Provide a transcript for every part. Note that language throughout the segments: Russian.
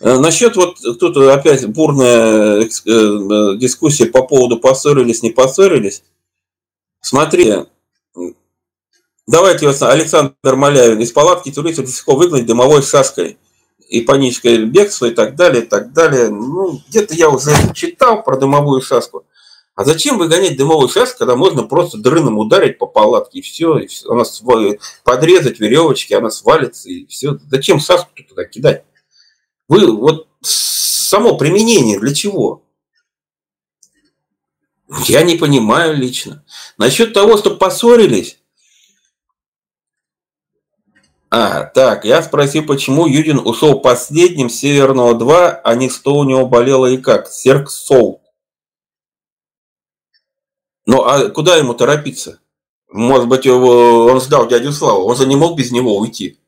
Э, насчет вот тут опять бурная э, дискуссия по поводу поссорились, не поссорились. Смотри, давайте вот Александр Маляев из палатки сих пор выгнать дымовой шашкой и паническое бегство и так далее, и так далее. Ну, где-то я уже читал про дымовую шашку. А зачем выгонять дымовую шашку, когда можно просто дрыном ударить по палатке и все, и все. она подрезать веревочки, она свалится и все. Зачем шашку туда кидать? Вы вот само применение для чего? Я не понимаю лично. Насчет того, что поссорились. А, так, я спросил, почему Юдин ушел последним Северного 2, а не что у него болело и как? Серк Сол. Ну, а куда ему торопиться? Может быть, он ждал дядю Славу, он же не мог без него уйти.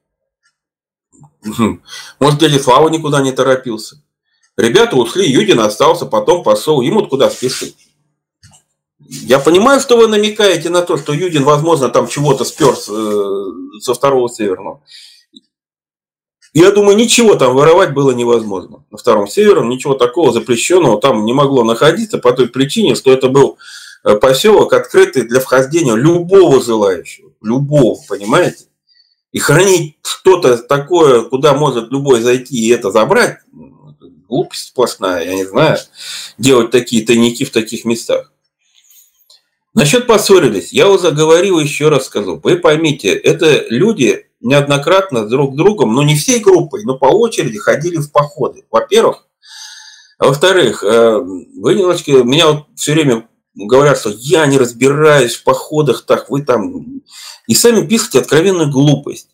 Может, дядя Слава никуда не торопился. Ребята ушли, Юдин остался, потом пошел. Ему куда спешить? Я понимаю, что вы намекаете на то, что Юдин, возможно, там чего-то спер э, со второго северного. Я думаю, ничего там воровать было невозможно. На втором северном ничего такого запрещенного там не могло находиться по той причине, что это был Э, поселок открытый для вхождения любого желающего, любого, понимаете? И хранить что-то такое, куда может любой зайти и это забрать, ну, глупость сплошная, я не знаю, делать такие тайники в таких местах. Насчет поссорились, я уже говорил, еще раз скажу. Вы поймите, это люди неоднократно друг с другом, но не всей группой, но по очереди ходили в походы. Во-первых. А во-вторых, э, вы немножечко, меня вот все время говорят, что я не разбираюсь в походах, так вы там... И сами пишете откровенную глупость.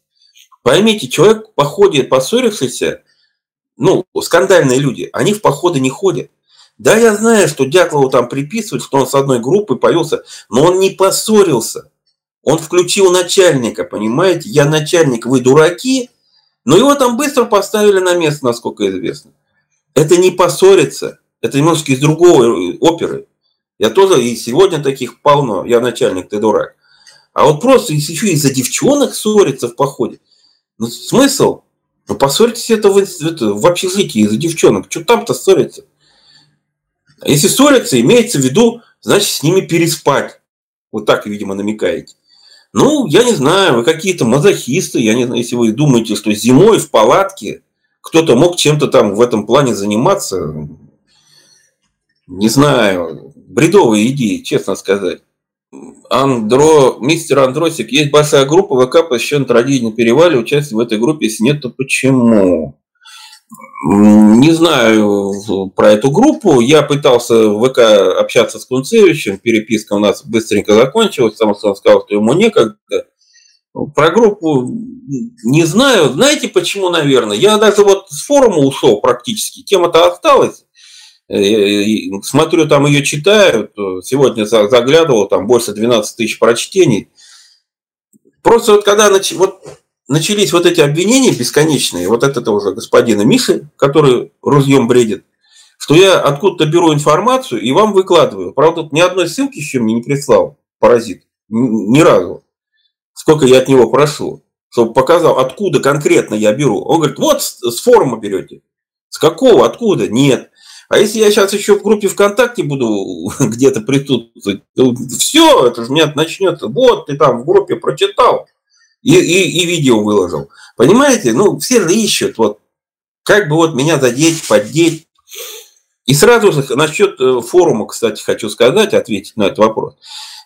Поймите, человек в походе поссорившийся, ну, скандальные люди, они в походы не ходят. Да, я знаю, что Дятлову там приписывают, что он с одной группой появился, но он не поссорился. Он включил начальника, понимаете? Я начальник, вы дураки. Но его там быстро поставили на место, насколько известно. Это не поссориться. Это немножко из другой оперы. Я тоже, и сегодня таких полно. Я начальник, ты дурак. А вот просто еще из-за девчонок ссориться в походе. Ну, смысл? Ну, поссорьтесь это в, это, в общежитии из-за девчонок. Что там-то ссориться? А если ссориться, имеется в виду, значит, с ними переспать. Вот так, видимо, намекаете. Ну, я не знаю, вы какие-то мазохисты. Я не знаю, если вы думаете, что зимой в палатке кто-то мог чем-то там в этом плане заниматься. Не знаю бредовые идеи, честно сказать. Андро, мистер Андросик, есть большая группа ВК, посвященная трагедии на перевале. Участие в этой группе, если нет, то почему? Не знаю про эту группу. Я пытался в ВК общаться с Кунцевичем. Переписка у нас быстренько закончилась. Сам он сказал, что ему некогда. Про группу не знаю. Знаете почему, наверное? Я даже вот с форума ушел практически. Тема-то осталась. Э, смотрю, там ее читают. Сегодня заглядывал, там больше 12 тысяч прочтений. Просто вот когда нач... вот начались вот эти обвинения бесконечные, вот от этого уже господина Миши, который ружьем бредит, что я откуда-то беру информацию и вам выкладываю. Правда, ни одной ссылки еще мне не прислал паразит. Ни разу. Сколько я от него прошу. Чтобы показал, откуда конкретно я беру. Он говорит, вот с форума берете. С какого? Откуда? Нет. А если я сейчас еще в группе ВКонтакте буду где-то присутствовать, то все, это же меня начнется. Вот, ты там в группе прочитал и, и, и видео выложил. Понимаете? Ну, все же ищут, вот, как бы вот меня задеть, поддеть. И сразу же насчет э, форума, кстати, хочу сказать, ответить на этот вопрос.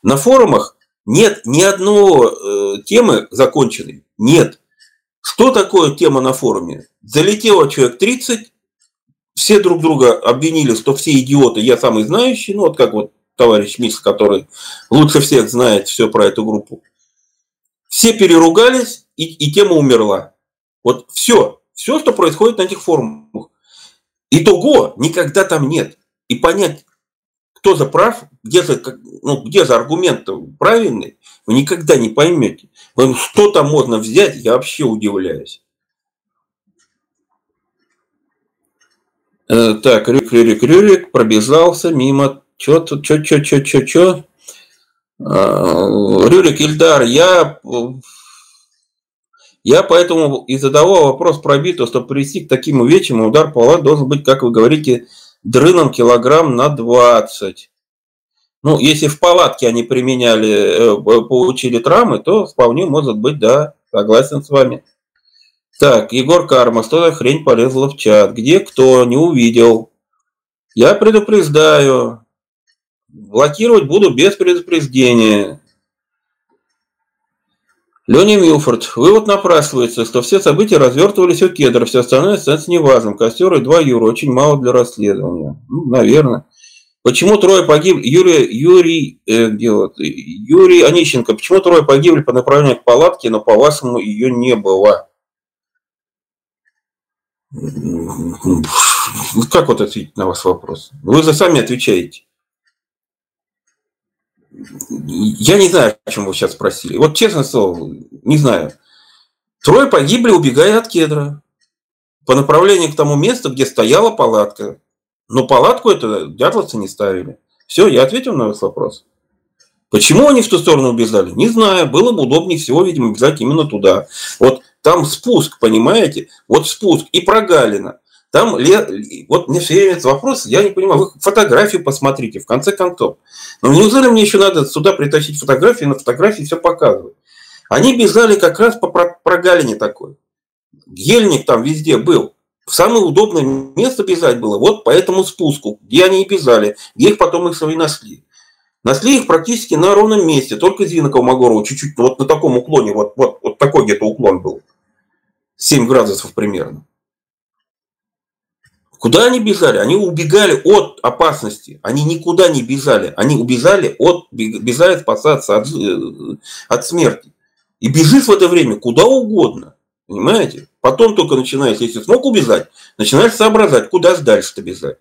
На форумах нет ни одной э, темы законченной. Нет. Что такое тема на форуме? Залетело человек 30, все друг друга обвинили, что все идиоты, я самый знающий, ну вот как вот товарищ Миш, который лучше всех знает все про эту группу. Все переругались, и, и тема умерла. Вот все, все, что происходит на этих форумах. Итого никогда там нет. И понять, кто за прав, где же, ну, где же аргумент правильный, вы никогда не поймете. Что там можно взять, я вообще удивляюсь. Так, Рюрик, Рюрик, Рюрик пробежался мимо. Чё тут, чё, чё, чё, чё, чё? А, Рюрик, Ильдар, я... Я поэтому и задавал вопрос про биту, чтобы привести к таким увечьям, удар по должен быть, как вы говорите, дрыном килограмм на 20. Ну, если в палатке они применяли, э, получили травмы, то вполне может быть, да, согласен с вами. Так, Егор Карма, что за хрень полезла в чат? Где кто? Не увидел. Я предупреждаю. Блокировать буду без предупреждения. Леня Милфорд. Вывод напрашивается, что все события развертывались у кедра, все остальное становится неважным. Костер и два Юра. Очень мало для расследования. Ну, наверное. Почему трое погибли? Юрий, Юрий, э, где вот, Юрий Онищенко. Почему трое погибли по направлению к палатке, но по-вашему ее не было? Как вот ответить на ваш вопрос? Вы за сами отвечаете. Я не знаю, о чем вы сейчас спросили. Вот честно слово, не знаю. Трое погибли, убегая от кедра. По направлению к тому месту, где стояла палатка. Но палатку это дятловцы не ставили. Все, я ответил на ваш вопрос. Почему они в ту сторону убежали? Не знаю. Было бы удобнее всего, видимо, бежать именно туда. Вот там спуск, понимаете? Вот спуск и прогалина. Там, вот мне все время вопрос, я не понимаю, вы фотографию посмотрите, в конце концов. Но неужели мне еще надо сюда притащить фотографии, на фотографии все показывать? Они бежали как раз по прогалине такой. Ельник там везде был. В самое удобное место бежать было, вот по этому спуску, где они и бежали, где их потом их свои нашли. Нашли их практически на ровном месте, только Звинокова Магорова чуть-чуть, вот на таком уклоне, вот, вот, вот такой где-то уклон был. 7 градусов примерно. Куда они бежали? Они убегали от опасности. Они никуда не бежали. Они убежали от, бежали спасаться от, э, от смерти. И бежишь в это время куда угодно. Понимаете? Потом только начинаешь, если смог убежать, начинаешь соображать, куда дальше-то бежать.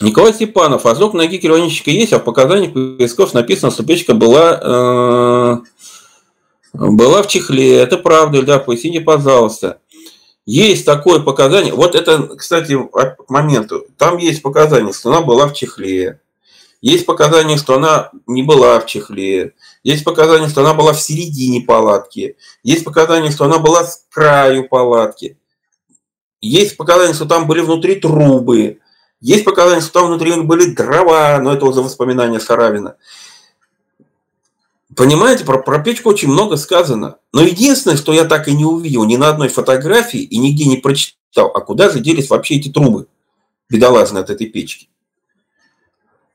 Николай Степанов. Азок ноги керовничка есть, а в показаниях поисков написано, что печка была, э, была в чехле. Это правда, да, поясните, пожалуйста. Есть такое показание. Вот это, кстати, к моменту. Там есть показание, что она была в чехле. Есть показание, что она не была в чехле. Есть показание, что она была в середине палатки. Есть показание, что она была с краю палатки. Есть показания, что там были внутри трубы. Есть показания, что там внутри были дрова, но это уже воспоминания Саравина. Понимаете, про, про печку очень много сказано. Но единственное, что я так и не увидел ни на одной фотографии и нигде не прочитал, а куда же делись вообще эти трубы бедолазные от этой печки.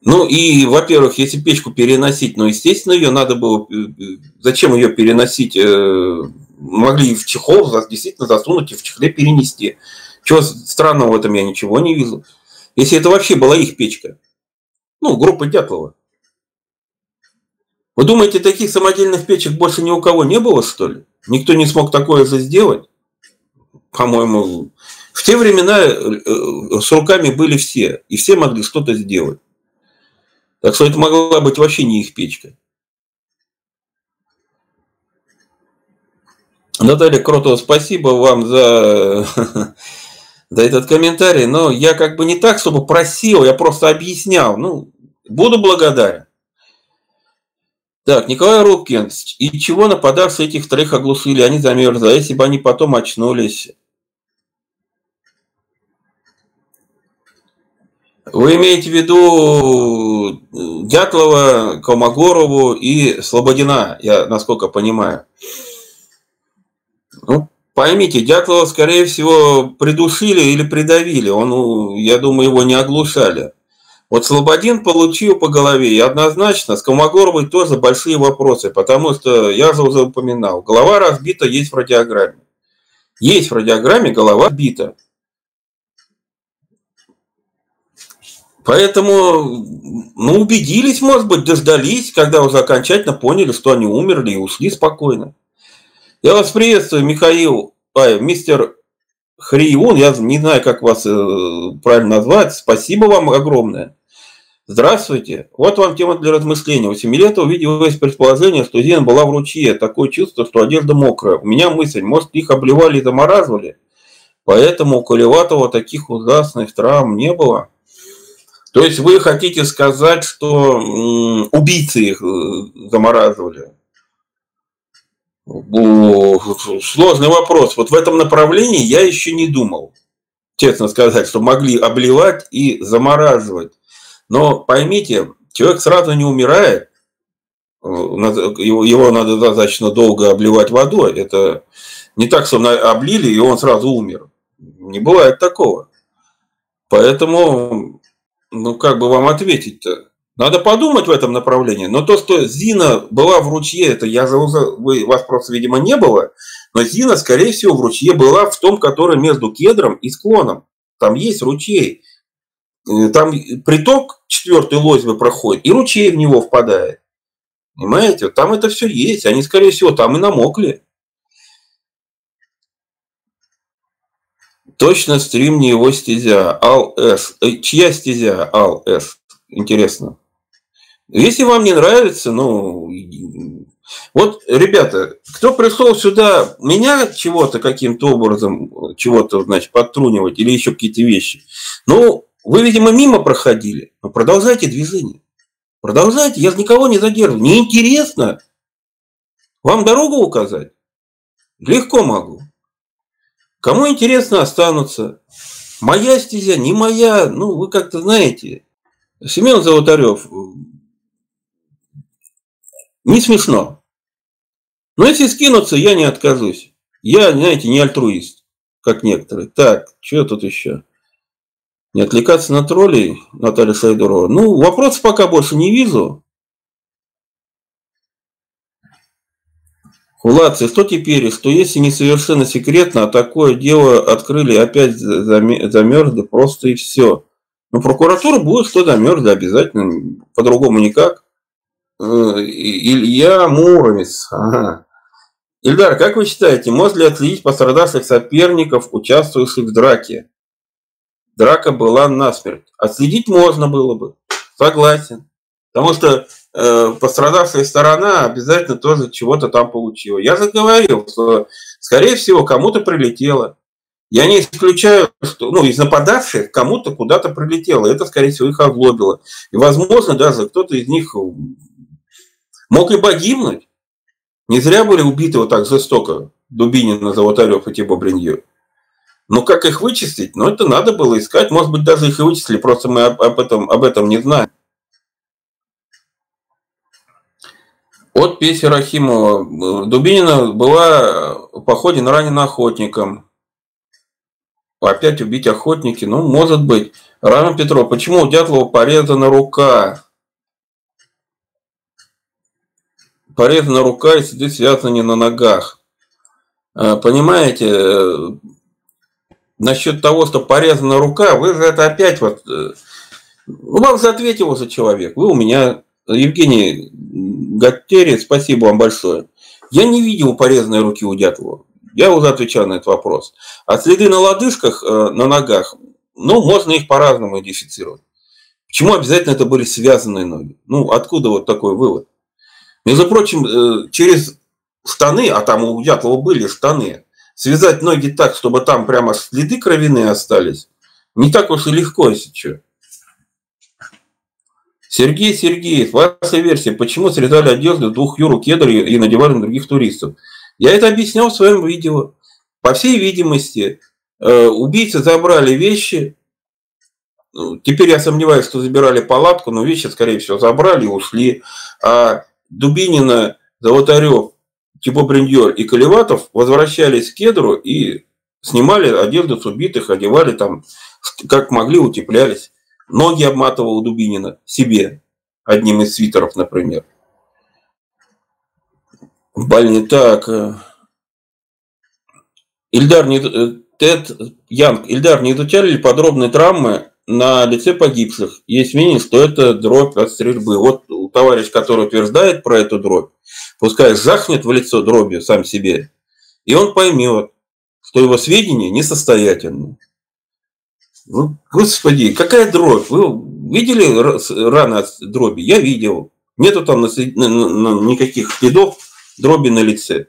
Ну и, во-первых, если печку переносить, ну, естественно, ее надо было... Э, э, зачем ее переносить? Э, могли в чехол действительно засунуть и в чехле перенести. Чего странного в этом я ничего не вижу. Если это вообще была их печка. Ну, группа Дятлова. Вы думаете, таких самодельных печек больше ни у кого не было, что ли? Никто не смог такое же сделать? По-моему, в те времена э, э, с руками были все, и все могли что-то сделать. Так что это могла быть вообще не их печка. Наталья Кротова, спасибо вам за, за этот комментарий. Но я как бы не так, чтобы просил, я просто объяснял. Ну, буду благодарен. Так, Николай Рубкин. И чего нападавшие этих троих оглушили? Они замерзли. А если бы они потом очнулись? Вы имеете в виду э, Дятлова, Колмогорову и Слободина, я насколько понимаю. Ну, поймите, Дятлова, скорее всего, придушили или придавили. Он, я думаю, его не оглушали. Вот Слободин получил по голове, и однозначно с Колмогоровой тоже большие вопросы, потому что, я же уже упоминал, голова разбита есть в радиограмме. Есть в радиограмме голова разбита. Поэтому, ну, убедились, может быть, дождались, когда уже окончательно поняли, что они умерли и ушли спокойно. Я вас приветствую, Михаил, а, мистер Хриун, я не знаю, как вас э, правильно назвать. Спасибо вам огромное. Здравствуйте. Вот вам тема для размышления. У Семилета увиделось предположение, что Зина была в ручье. Такое чувство, что одежда мокрая. У меня мысль, может, их обливали и замораживали? Поэтому у Колеватова таких ужасных травм не было. То есть вы хотите сказать, что убийцы их э, замораживали? Сложный вопрос. Вот в этом направлении я еще не думал, честно сказать, что могли обливать и замораживать. Но поймите, человек сразу не умирает, его надо достаточно долго обливать водой. Это не так, что облили, и он сразу умер. Не бывает такого. Поэтому, ну как бы вам ответить-то? Надо подумать в этом направлении. Но то, что Зина была в ручье, это я же вы, вас просто, видимо, не было. Но Зина, скорее всего, в ручье была в том, который между кедром и склоном. Там есть ручей. Э, там приток четвертой лозьбы проходит, и ручей в него впадает. Понимаете? Там это все есть. Они, скорее всего, там и намокли. Точно стрим не его стезя. Ал С. Э, чья стезя? Ал С. Интересно. Если вам не нравится, ну, вот, ребята, кто пришел сюда меня чего-то каким-то образом, чего-то, значит, подтрунивать или еще какие-то вещи, ну, вы, видимо, мимо проходили, но продолжайте движение. Продолжайте, я никого не задерживаю. Неинтересно. Вам дорогу указать? Легко могу. Кому интересно, останутся. Моя стезя, не моя, ну, вы как-то знаете. Семен Золотарев, не смешно. Но если скинуться, я не откажусь. Я, знаете, не альтруист, как некоторые. Так, что тут еще? Не отвлекаться на троллей, Наталья Сайдурова. Ну, вопросов пока больше не вижу. Хулация, что теперь? Что если не совершенно секретно, а такое дело открыли, опять замерзли, просто и все. Ну, прокуратура будет, что замерзли обязательно, по-другому никак. Э, Илья Муромец. Ага. Ильдар, как вы считаете, можно ли отследить пострадавших соперников, участвующих в драке? Драка была насмерть. Отследить можно было бы. Согласен. Потому что э, пострадавшая сторона обязательно тоже чего-то там получила. Я же говорил, что, скорее всего, кому-то прилетело. Я не исключаю, что ну, из нападавших кому-то куда-то прилетело. Это, скорее всего, их оглобило. И, возможно, даже кто-то из них Мог и погибнуть. Не зря были убиты вот так жестоко Дубинин, Золотарев и Тибо. Но как их вычислить? Ну, это надо было искать. Может быть, даже их и вычислили, просто мы об этом, об этом не знаем. От Песи Рахимова. Дубинина была в походе на раненым охотником. Опять убить охотники? Ну, может быть. Рамин Петров. Почему у Дятлова порезана рука? Порезана рука и следы связаны не на ногах. А, понимаете, э, насчет того, что порезана рука, вы же это опять вот... Э, ну, вам же ответил уже человек. Вы у меня, Евгений Гаттери, спасибо вам большое. Я не видел порезанной руки у Дятлова. Я уже отвечал на этот вопрос. А следы на лодыжках, э, на ногах, ну, можно их по-разному идентифицировать. Почему обязательно это были связанные ноги? Ну, откуда вот такой вывод? Между прочим, э, через штаны, а там у Дятлова были штаны, связать ноги так, чтобы там прямо следы кровяные остались, не так уж и легко, если что. Сергей Сергеев, ваша версия, почему срезали одежду двух Юру Кедр и надевали на других туристов? Я это объяснял в своем видео. По всей видимости, э, убийцы забрали вещи. Ну, теперь я сомневаюсь, что забирали палатку, но вещи, скорее всего, забрали и ушли. А Дубинина, Золотарев, Типо Брендьер и Колеватов возвращались к кедру и снимали одежду с убитых, одевали там, как могли, утеплялись. Ноги обматывал Дубинина себе, одним из свитеров, например. Больни так. Э, Ильдар, не, э, Тед Янг, Ильдар, не изучали ли подробные травмы на лице погибших? Есть мнение, что это дробь от стрельбы. Вот товарищ, который утверждает про эту дробь, пускай жахнет в лицо дробью сам себе, и он поймет, что его сведения несостоятельны. Ну, господи, какая дробь? Вы видели раны от дроби? Я видел. Нету там никаких следов дроби на лице.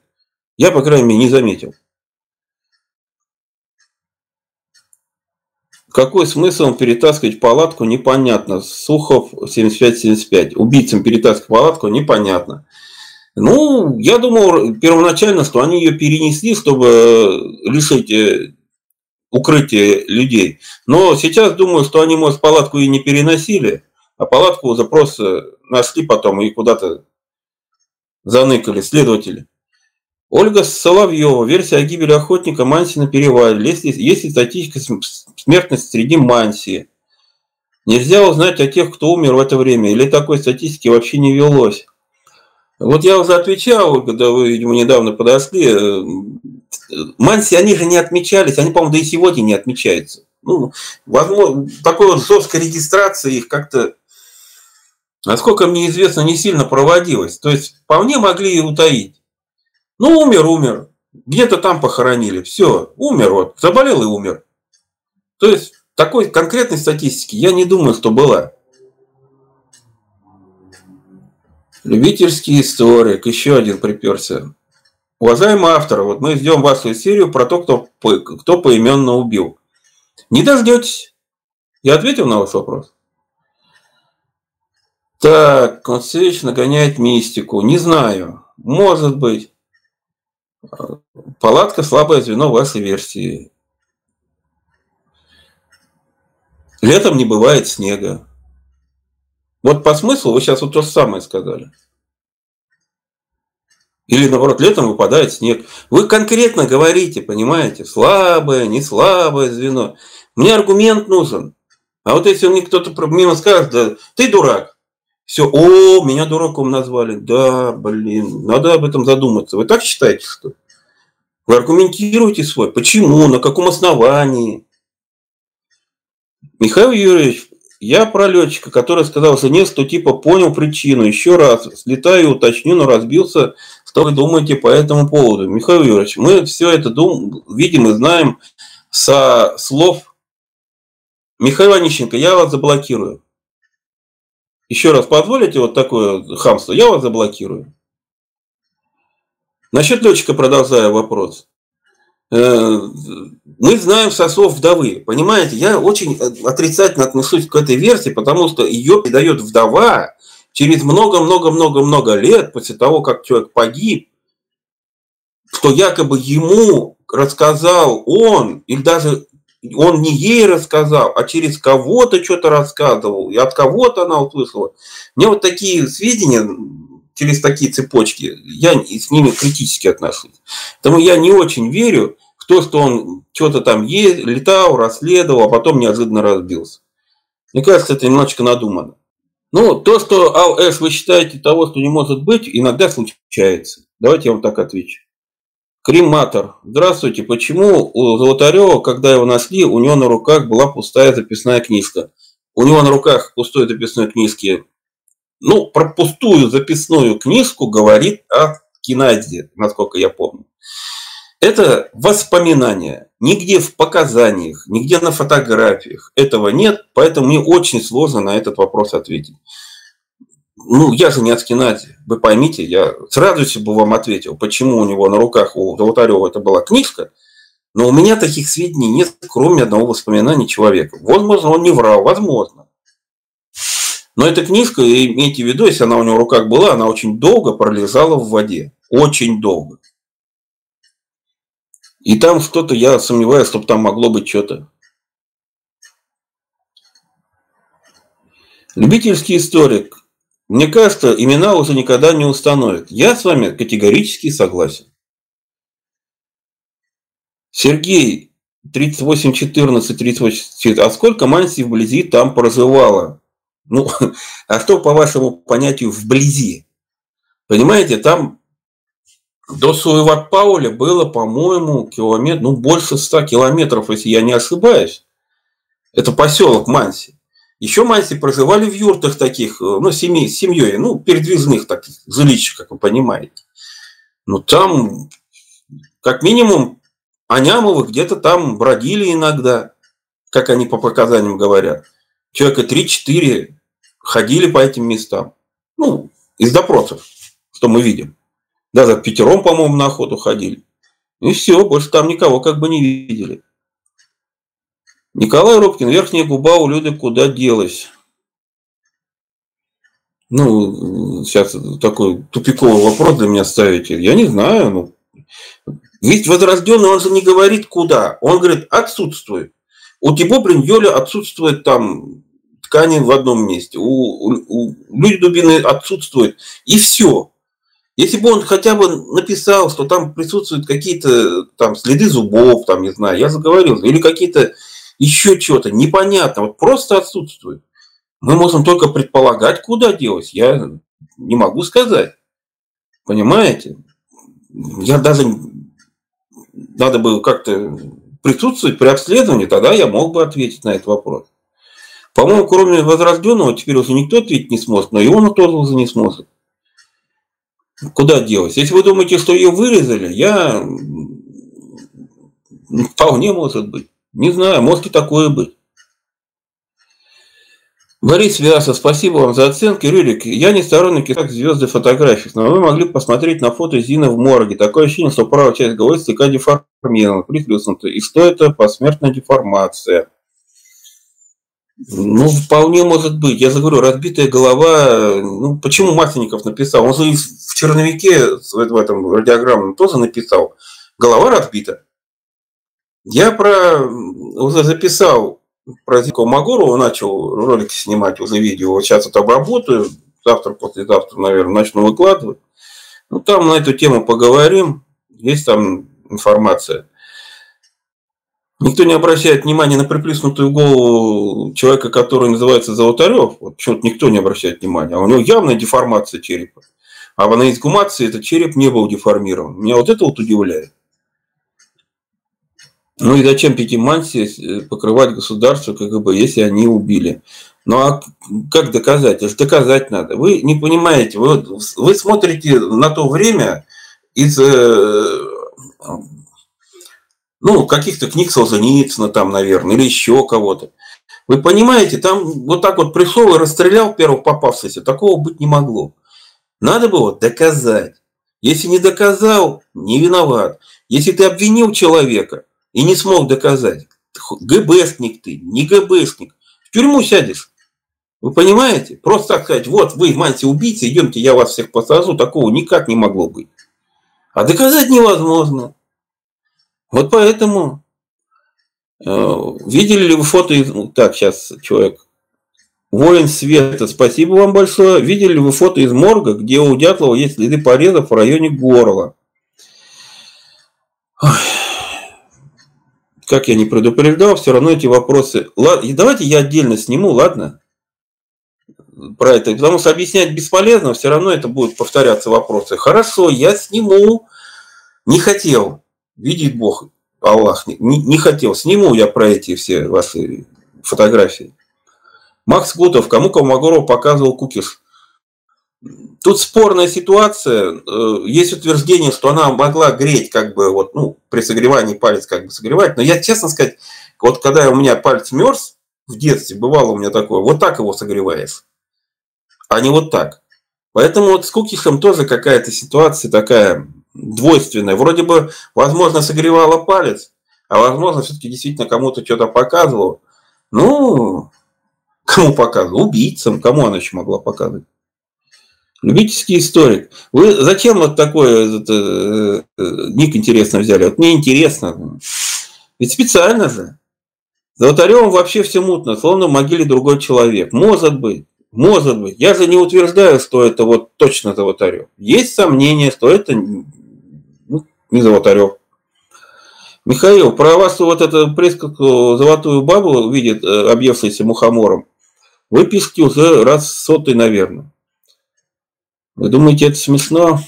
Я, по крайней мере, не заметил. Какой смысл перетаскивать палатку, непонятно. Сухов 75-75. Убийцам перетаскивать палатку, непонятно. Ну, я думал первоначально, что они ее перенесли, чтобы лишить э, укрытия людей. Но сейчас думаю, что они, может, палатку и не переносили, а палатку уже просто нашли потом и куда-то заныкали следователи. Ольга Соловьева. Версия о гибели охотника Манси на перевале. Есть, есть ли статистика смертности среди Манси? Нельзя узнать о тех, кто умер в это время, или такой статистики вообще не велось. Вот я уже отвечал, когда вы, видимо, недавно подошли. Э, Манси, они же не отмечались, они, по-моему, да и сегодня не отмечаются. Ну, возможно, такой вот жесткой регистрации их как-то, насколько мне известно, не сильно проводилось. То есть, вполне могли и утаить. Ну, умер, умер. Где-то там похоронили. Все, умер вот. Заболел и умер. То есть, такой конкретной статистики я не думаю, что была. Любительский историк, еще один приперся. Уважаемый автор, вот мы ждем вашу серию про то, кто, кто поименно убил. Не дождетесь. Я ответил на ваш вопрос. Так, Концевич нагоняет мистику. Не знаю. Может быть. Палатка слабое звено вашей версии. Летом не бывает снега. Вот по смыслу вы сейчас вот то же самое сказали. Или, наоборот, летом выпадает снег. Вы конкретно говорите, понимаете, слабое, не слабое звено. Мне аргумент нужен. А вот если мне кто-то мимо скажет, да, ты дурак. Все, о, меня дураком назвали. Да, блин, надо об этом задуматься. Вы так считаете, что? Вы аргументируете свой. Почему, на каком основании? Михаил Юрьевич, я про летчика, который сказал, что нет, что типа понял причину. Еще раз, слетаю, уточню, но разбился. Что вы думаете по этому поводу? Михаил Юрьевич, мы все это дум, видим и знаем со слов Михаила Онищенко. Я вас заблокирую. Еще раз позволите вот такое хамство? Я вас заблокирую. Насчет летчика продолжаю вопрос. Э, мы знаем сосов вдовы. Понимаете, я очень отрицательно отношусь к этой версии, потому что ее передает вдова через много-много-много-много лет после того, как человек погиб, что якобы ему рассказал он, или даже он не ей рассказал, а через кого-то что-то рассказывал, и от кого-то она услышала. Мне вот такие сведения через такие цепочки, я с ними критически отношусь. Поэтому я не очень верю в то, что он что-то там есть, летал, расследовал, а потом неожиданно разбился. Мне кажется, это немножечко надумано. Ну, то, что АЛС вы считаете того, что не может быть, иногда случается. Давайте я вам так отвечу. Крематор. Здравствуйте. Почему у Золотарева, когда его нашли, у него на руках была пустая записная книжка? У него на руках пустой записной книжки ну, про пустую записную книжку говорит о Киназе, насколько я помню. Это воспоминания. Нигде в показаниях, нигде на фотографиях этого нет, поэтому мне очень сложно на этот вопрос ответить. Ну, я же не Аскинази. Вы поймите, я с радостью бы вам ответил, почему у него на руках у Золотарева это была книжка, но у меня таких сведений нет, кроме одного воспоминания человека. Возможно, он не врал, возможно. Но эта книжка, имейте в виду, если она у него в руках была, она очень долго пролежала в воде. Очень долго. И там что-то, я сомневаюсь, чтобы там могло быть что-то. Любительский историк. Мне кажется, имена уже никогда не установят. Я с вами категорически согласен. Сергей, 3814, 38, а сколько Манси вблизи там проживало? Ну, а что по вашему понятию вблизи? Понимаете, там до Суеват-Пауля было, по-моему, километр, ну, больше 100 километров, если я не ошибаюсь. Это поселок Манси. Еще Манси проживали в юртах таких, э, ну, семей, семьей, ну, передвижных таких жилищ, как вы понимаете. Ну, там, как минимум, Анямовы где-то там бродили иногда, как они по показаниям говорят. Человека 3-4 ходили по этим местам. Ну, из допросов, что мы видим. Даже пятером, по-моему, на охоту ходили. И все, больше там никого как бы не видели. Николай Рубкин, верхняя губа у Люды куда делась? Ну, сейчас такой тупиковый вопрос для меня ставите. Я не знаю. Ну, ведь возрожденный, он же не говорит куда. Он говорит, отсутствует. У Тибо Бриньоля отсутствует там ткани в одном месте. У, у, у Люди Дубины отсутствует. И все. Если бы он хотя бы написал, что там присутствуют какие-то там следы зубов, там, не знаю, я заговорил, или какие-то еще что-то непонятно, вот просто отсутствует. Мы можем только предполагать, куда делось. Я не могу сказать. Понимаете? Я даже... Надо было как-то присутствовать при обследовании, тогда я мог бы ответить на этот вопрос. По-моему, кроме возрожденного, теперь уже никто ответить не сможет, но и он тоже уже не сможет. Куда делось? Если вы думаете, что ее вырезали, я вполне может быть. Не знаю, может и такое быть. Борис Вясов, спасибо вам за оценки. Рюрик, я не сторонник как звезды фотографий, но вы могли посмотреть на фото Зины в морге. Такое ощущение, что правая часть головы слегка деформирована, приплюснута. И что это посмертная деформация? Ну, вполне может быть. Я говорю, разбитая голова. Ну, почему Масленников написал? Он же в черновике в этом радиограмме тоже написал. Голова разбита. Я про уже записал про Зико Магорова начал ролики снимать, уже видео. Вот сейчас это обработаю. Завтра, послезавтра, наверное, начну выкладывать. Ну, там на эту тему поговорим. Есть там информация. Никто не обращает внимания на приплюснутую голову человека, который называется Золотарев. Вот почему-то никто не обращает внимания. А у него явная деформация черепа. А на эксгумации этот череп не был деформирован. Меня вот это вот удивляет. Ну и зачем Пятиманси э, покрывать государство КГБ, если они убили? Ну а как доказать? Это же доказать надо. Вы не понимаете, вы, вы смотрите на то время из э, ну, каких-то книг Солженицына там, наверное, или еще кого-то. Вы понимаете, там вот так вот пришел и расстрелял первых попавшихся, такого быть не могло. Надо было доказать. Если не доказал, не виноват. Если ты обвинил человека, и не смог доказать. ГБшник ты, не ГБшник. В тюрьму сядешь. Вы понимаете? Просто так сказать, вот вы в мантии убийцы, идемте, я вас всех посажу, такого никак не могло быть. А доказать невозможно. Вот поэтому э, видели ли вы фото из... Ну, так, сейчас человек. Воин Света, спасибо вам большое. Видели ли вы фото из морга, где у Дятлова есть следы порезов в районе горла? Ой как я не предупреждал, все равно эти вопросы... Ладно, давайте я отдельно сниму, ладно? Про это. Потому что объяснять бесполезно, все равно это будут повторяться вопросы. Хорошо, я сниму. Не хотел. Видит Бог, Аллах. Не, не хотел. Сниму я про эти все ваши фотографии. Макс Гутов, кому Колмогоров показывал кукиш? Тут спорная ситуация. Э, есть утверждение, что она могла греть, как бы, вот, ну, при согревании палец как бы согревать. Но я, честно сказать, вот когда у меня палец мерз, в детстве бывало у меня такое, вот так его согреваешь, а не вот так. Поэтому вот с кукишем тоже какая-то ситуация такая двойственная. Вроде бы, возможно, согревала палец, а возможно, все-таки действительно кому-то что-то показывала. Ну, кому показывала? Убийцам. Кому она еще могла показывать? Любительский историк. Вы зачем вот такой это, э, э, ник интересно взяли? Вот мне интересно. Ведь специально же. Золотаревым вообще все мутно, словно в могиле другой человек. Может быть. Может быть. Я же не утверждаю, что это вот точно Золотарев. Есть сомнения, что это ну, не Золотарев. Михаил, про вас вот эту пресскую золотую бабу видит, э, объевшуюся мухомором, вы пишете уже раз сотый, наверное. Вы думаете, это смешно?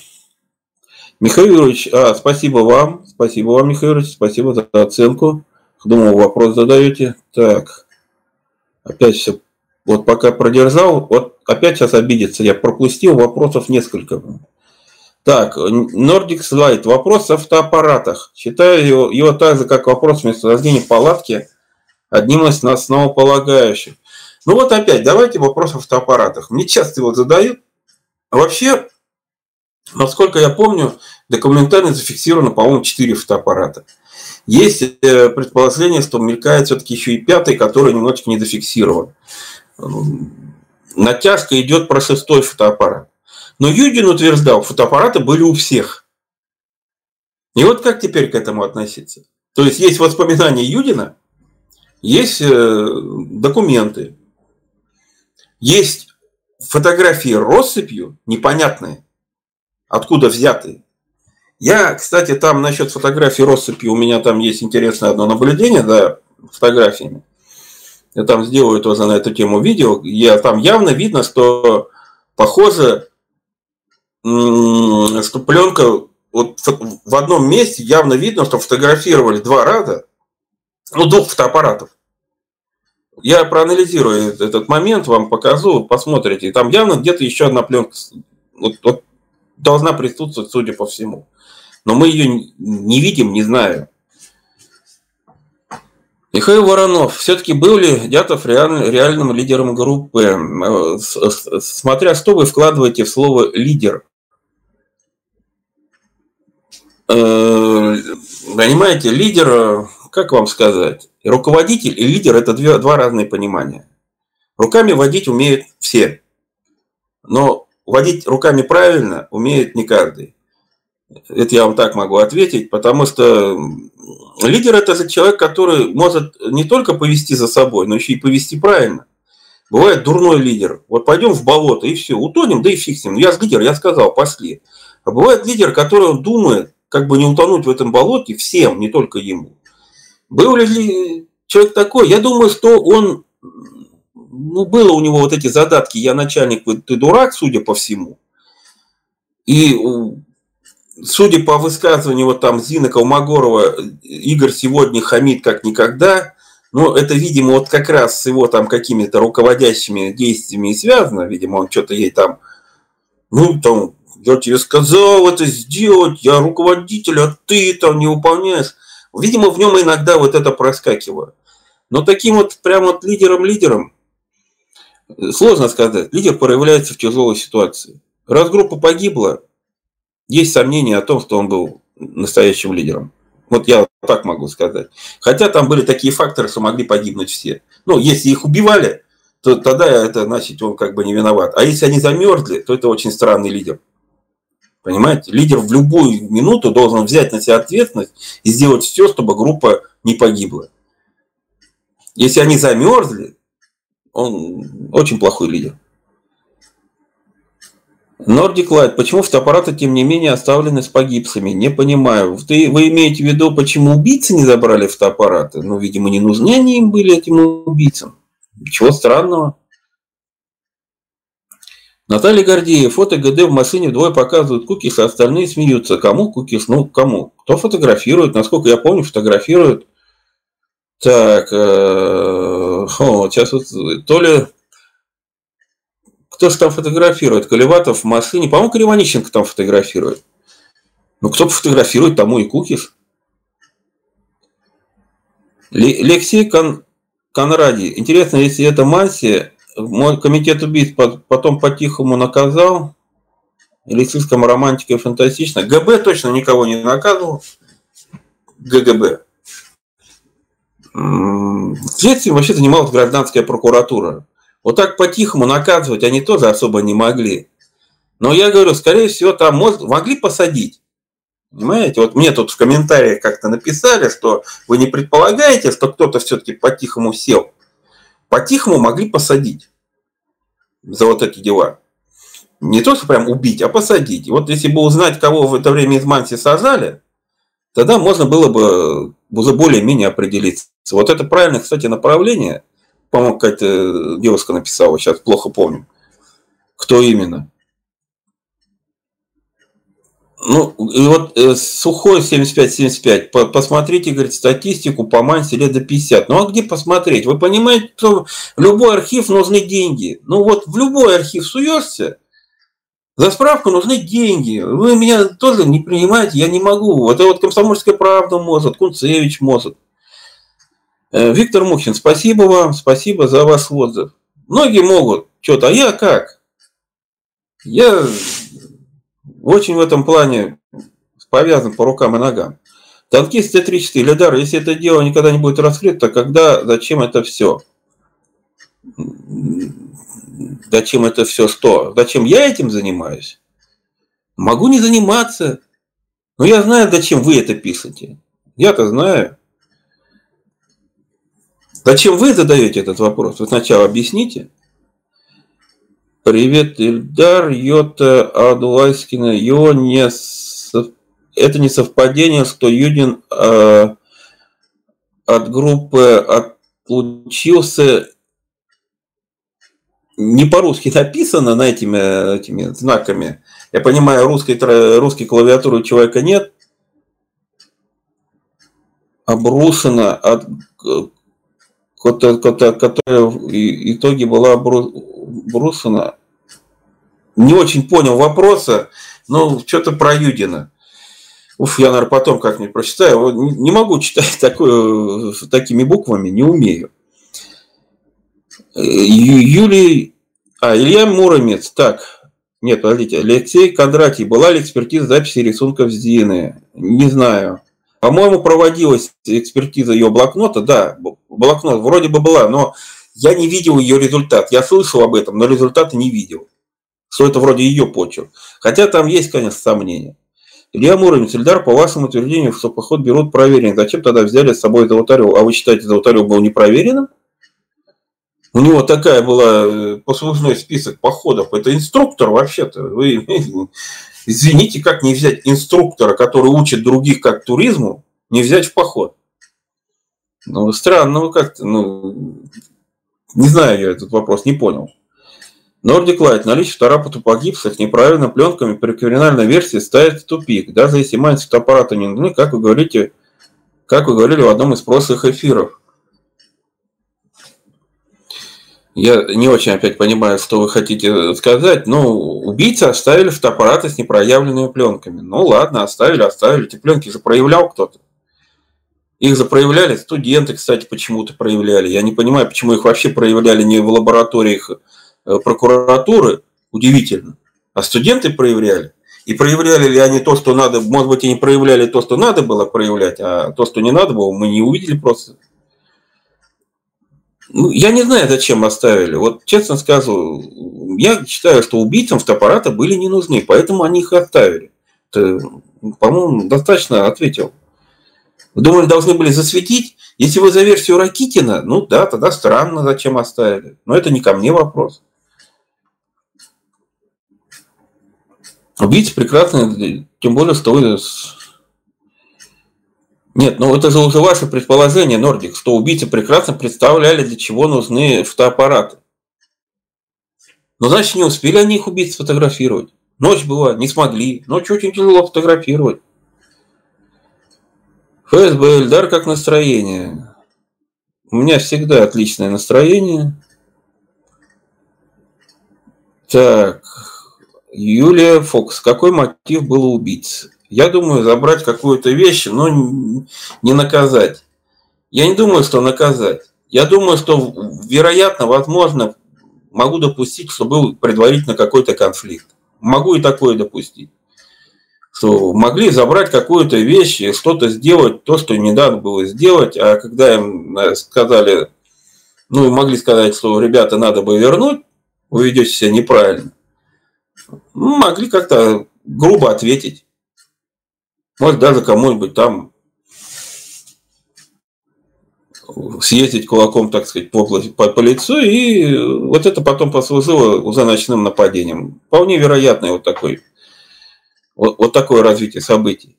Михаил Юрьевич, а, спасибо вам, спасибо вам, Михаил Юрьевич, спасибо за оценку. Думал, вопрос задаете. Так, опять все, вот пока продержал, вот опять сейчас обидится, я пропустил вопросов несколько. Так, Nordic Slide, вопрос о фотоаппаратах. Считаю его, его так же, как вопрос местонахождения палатки, одним из основополагающих. Ну вот опять, давайте вопрос о фотоаппаратах. Мне часто его задают, а вообще, насколько я помню, документально зафиксировано, по-моему, 4 фотоаппарата. Есть э, предположение, что мелькает все-таки еще и пятый, который немножечко не зафиксирован. натяжка идет про шестой фотоаппарат. Но Юдин утверждал, фотоаппараты были у всех. И вот как теперь к этому относиться? То есть есть воспоминания Юдина, есть э, документы, есть фотографии россыпью непонятные, откуда взятые. Я, кстати, там насчет фотографии россыпи, у меня там есть интересное одно наблюдение за фотографиями. Я там сделаю тоже на эту тему видео. Я, там явно видно, что похоже, что пленка вот в одном месте явно видно, что фотографировали два раза, ну, двух фотоаппаратов. Я проанализирую этот момент, вам покажу, посмотрите. Там явно где-то еще одна пленка вот, вот, должна присутствовать, судя по всему. Но мы ее не видим, не знаем. Михаил Воронов. Все-таки был ли Дятов реаль, реальным лидером группы? Э, смотря что вы вкладываете в слово «лидер». Э, понимаете, лидер, как вам сказать, руководитель и лидер – это две, два разные понимания. Руками водить умеют все, но водить руками правильно умеет не каждый. Это я вам так могу ответить, потому что лидер – это человек, который может не только повести за собой, но еще и повести правильно. Бывает дурной лидер. Вот пойдем в болото и все, утонем, да и фиг с. Я лидер, я сказал, пошли. А бывает лидер, который думает, как бы не утонуть в этом болоте всем, не только ему. Был ли человек такой? Я думаю, что он, ну, было у него вот эти задатки, я начальник, ты дурак, судя по всему. И судя по высказыванию вот там Зины Колмогорова, Игорь сегодня хамит как никогда, но это, видимо, вот как раз с его там какими-то руководящими действиями и связано, видимо, он что-то ей там, ну, там, я тебе сказал это сделать, я руководитель, а ты там не выполняешь. Видимо, в нем иногда вот это проскакивало. Но таким вот прям вот лидером-лидером, сложно сказать, лидер проявляется в тяжелой ситуации. Раз группа погибла, есть сомнения о том, что он был настоящим лидером. Вот я так могу сказать. Хотя там были такие факторы, что могли погибнуть все. Ну, если их убивали, то тогда это значит, он как бы не виноват. А если они замерзли, то это очень странный лидер. Понимаете? Лидер в любую минуту должен взять на себя ответственность и сделать все, чтобы группа не погибла. Если они замерзли, он очень плохой лидер. Nordic Light. Почему фотоаппараты, тем не менее, оставлены с погибшими? Не понимаю. Ты, вы имеете в виду, почему убийцы не забрали фотоаппараты? Ну, видимо, не нужны они им были, этим убийцам. Ничего странного. Наталья Гордеев. Фото, где в машине двое показывают кукиш, а остальные смеются. Кому кукиш? Ну, кому? Кто фотографирует? Насколько я помню, фотографируют. Так, э, о, сейчас вот то ли кто же там фотографирует? Колеватов в машине. По-моему, Кривонищенко там фотографирует. Ну, кто фотографирует, тому и кукиш. Алексей Кон... Конради. Интересно, если это Манси, мог комитет убийц потом по-тихому наказал, или слишком романтико-фантастично. КГБ точно никого не наказывал. КГБ. Следствием вообще занималась гражданская прокуратура. Вот так по-тихому наказывать они тоже особо не могли. Но я говорю, скорее всего, там могли посадить. Понимаете? Вот мне тут в комментариях как-то написали, что вы не предполагаете, что кто-то все-таки по-тихому сел. По-тихому могли посадить за вот эти дела. Не то, что прям убить, а посадить. Вот если бы узнать, кого в это время из Манси сажали, тогда можно было бы уже более-менее определиться. Вот это правильное, кстати, направление – по-моему, какая-то девушка написала, сейчас плохо помню. Кто именно? Ну, и вот э, сухой 75-75, по, посмотрите, говорит, статистику по Мансе лет до 50. Ну, а где посмотреть? Вы понимаете, что в любой архив нужны деньги. Ну, вот в любой архив суешься, за справку нужны деньги. Вы меня тоже не принимаете, я не могу. Вот это вот комсомольская правда может, Кунцевич может. Э, Виктор Мухин, спасибо вам, спасибо за ваш отзыв. Многие могут что-то, а я как? Я очень в этом плане повязан по рукам и ногам. Танкист Т-34, Ильдар, если это дело никогда не будет раскрыто, когда, зачем это все? зачем это все что? Зачем я этим занимаюсь? Могу не заниматься. Но я знаю, зачем вы это пишете. Я-то знаю. Зачем вы задаете этот вопрос? Вы сначала объясните. Привет, Ильдар, Йота, Адулайскина. Его не... Это не совпадение, что Юдин э, от группы отлучился не по-русски написано на этими, этими знаками. Я понимаю, русской, русской клавиатуры у человека нет. Обрушена от которая в итоге была обрушена. Не очень понял вопроса, но что-то про Юдина. Уф, я, наверное, потом как-нибудь прочитаю. Не могу читать такое, такими буквами, не умею. Юлий... А, Илья Муромец. Так, нет, подождите. Алексей Кондратий. Была ли экспертиза записи рисунков Зины? Не знаю. По-моему, проводилась экспертиза ее блокнота. Да, блокнот вроде бы была, но я не видел ее результат. Я слышал об этом, но результата не видел. Что это вроде ее почерк. Хотя там есть, конечно, сомнения. Илья Муромец, Ильдар, по вашему утверждению, что поход берут проверенный. Зачем тогда взяли с собой Золотарев? А вы считаете, Золотарев был непроверенным? У него такая была э, послужной список походов. Это инструктор вообще-то. Вы извините, как не взять инструктора, который учит других как туризму, не взять в поход? Ну, странно, ну как-то, ну, не знаю я этот вопрос, не понял. Nordic Light. Наличие фотоаппарата погибших неправильно пленками при криминальной версии ставит в тупик. Даже если маленькие фотоаппараты не нужны, как вы говорите, как вы говорили в одном из прошлых эфиров. Я не очень опять понимаю, что вы хотите сказать, но убийцы оставили фотоаппараты с непроявленными пленками. Ну ладно, оставили, оставили. Эти пленки же проявлял кто-то. Их же проявляли студенты, кстати, почему-то проявляли. Я не понимаю, почему их вообще проявляли не в лабораториях э, прокуратуры, удивительно, а студенты проявляли. И проявляли ли они то, что надо, может быть, и не проявляли то, что надо было проявлять, а то, что не надо было, мы не увидели просто. Ну, я не знаю, зачем оставили. Вот честно скажу, я считаю, что убийцам фотоаппарата были не нужны, поэтому они их оставили. По-моему, достаточно ответил. Думали, должны были засветить? Если вы за версию Ракитина, ну да, тогда странно, зачем оставили. Но это не ко мне вопрос. Убийцы прекрасно, тем более, что вы нет, ну это же уже ваше предположение, Нордик, что убийцы прекрасно представляли, для чего нужны фотоаппараты. Но значит, не успели они их убийц сфотографировать. Ночь была, не смогли. Ночью очень тяжело фотографировать. ФСБ, Эльдар, как настроение? У меня всегда отличное настроение. Так, Юлия Фокс. Какой мотив был у убийцы? Я думаю, забрать какую-то вещь, но не наказать. Я не думаю, что наказать. Я думаю, что, вероятно, возможно, могу допустить, что был предварительно какой-то конфликт. Могу и такое допустить. Что могли забрать какую-то вещь, что-то сделать, то, что не надо было сделать, а когда им э, сказали, ну, могли сказать, что ребята надо бы вернуть, вы ведете себя неправильно, ну, могли как-то грубо ответить. Может, даже кому-нибудь там съездить кулаком, так сказать, по, по, по лицу, и вот это потом послужило уже ночным нападением. Вполне вероятное вот, такой, вот, вот такое развитие событий.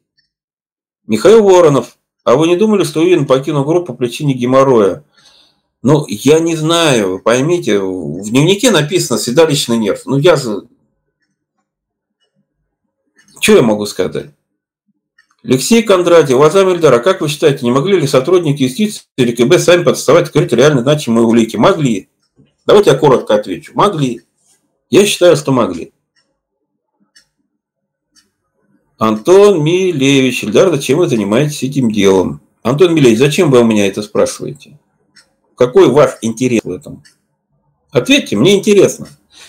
Михаил Воронов, а вы не думали, что Уин покинул группу по причине геморроя? Ну, я не знаю, поймите, в дневнике написано «седалищный нерв». Ну, я же... Что я могу сказать? Алексей Кондратьев, уважаемый Ильдар, а как вы считаете, не могли ли сотрудники юстиции или КБ сами подставать, открыть реально значимые улики? Могли. Давайте я коротко отвечу. Могли. Я считаю, что могли. Антон Милевич, Ильдар, зачем вы занимаетесь этим делом? Антон Милевич, зачем вы у меня это спрашиваете? Какой ваш интерес в этом? Ответьте, мне интересно.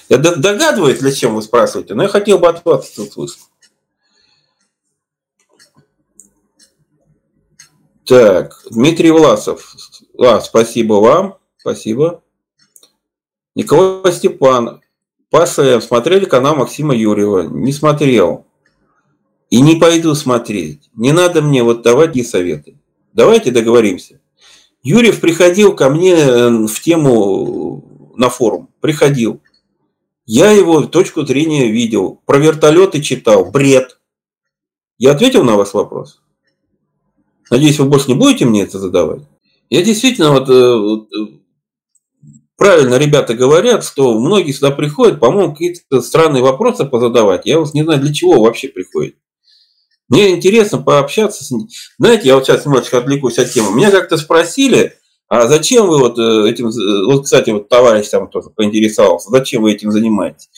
Я догадываюсь, для чего вы спрашиваете, но я хотел бы от вас услышать. Так, Дмитрий Власов. А, спасибо вам. Спасибо. Николай Степанов. Паша, смотрели канал Максима Юрьева? Не смотрел. И не пойду смотреть. Не надо мне вот давать ей советы. Давайте договоримся. Юрьев приходил ко мне э, в тему на форум. Приходил. Я его точку зрения видел. Про вертолеты читал. Бред. Я ответил на ваш вопрос? Надеюсь, вы больше не будете мне это задавать? Я действительно э, вот э, правильно ребята говорят, что многие сюда приходят, по-моему, какие-то странные вопросы позадавать. Я вот не знаю, для чего вообще приходят. Мне интересно пообщаться с ним. Знаете, я вот сейчас немножечко отвлекусь от темы. Меня как-то спросили, а зачем вы вот э, этим, э, вот, кстати, вот товарищ там тоже поинтересовался, зачем вы этим занимаетесь?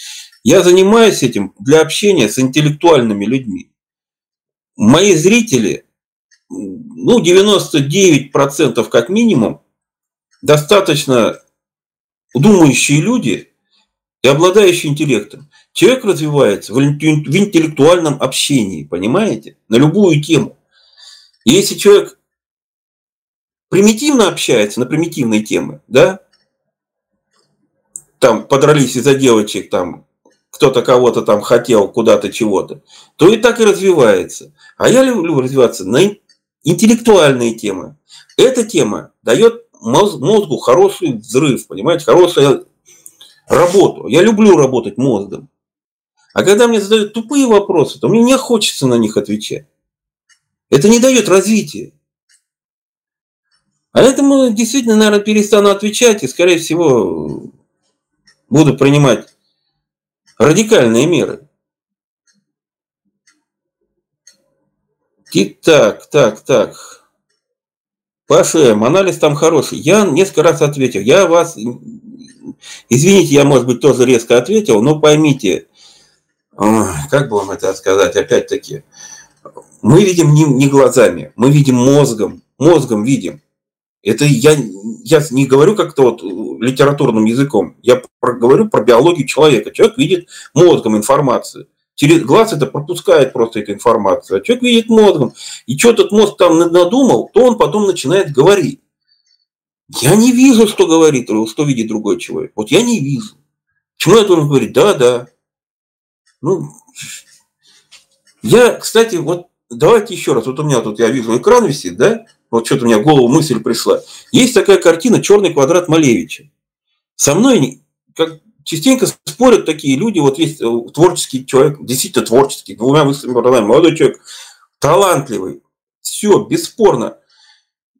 Я занимаюсь этим для общения с интеллектуальными людьми. Мои зрители, ну, 99% как минимум, достаточно думающие люди и обладающие интеллектом. Человек развивается в интеллектуальном общении, понимаете? На любую тему. И если человек примитивно общается на примитивные темы, да, там подрались из-за девочек, там кто-то кого-то там хотел куда-то чего-то, то и так и развивается. А я люблю развиваться на интеллектуальные темы. Эта тема дает мозгу хороший взрыв, понимаете, хорошую работу. Я люблю работать мозгом. А когда мне задают тупые вопросы, то мне не хочется на них отвечать. Это не дает развития. А этому действительно, наверное, перестану отвечать и, скорее всего, буду принимать радикальные меры. Так, так, так. Паша, анализ там хороший. Я несколько раз ответил. Я вас, извините, я, может быть, тоже резко ответил, но поймите, как бы вам это сказать, опять-таки, мы видим не, не глазами, мы видим мозгом, мозгом видим. Это я, я не говорю как-то вот литературным языком, я про, говорю про биологию человека. Человек видит мозгом информацию. Через глаз это пропускает просто эту информацию. А человек видит мозгом. И что этот мозг там надумал, то он потом начинает говорить. Я не вижу, что говорит, что видит другой человек. Вот я не вижу. Почему я должен говорить? Да, да. Ну, я, кстати, вот давайте еще раз. Вот у меня тут, я вижу, экран висит, да? Вот что-то у меня в голову мысль пришла. Есть такая картина «Черный квадрат Малевича». Со мной как частенько спорят такие люди. Вот есть э, творческий человек, действительно творческий, двумя высокими образованиями, молодой человек, талантливый. Все, бесспорно.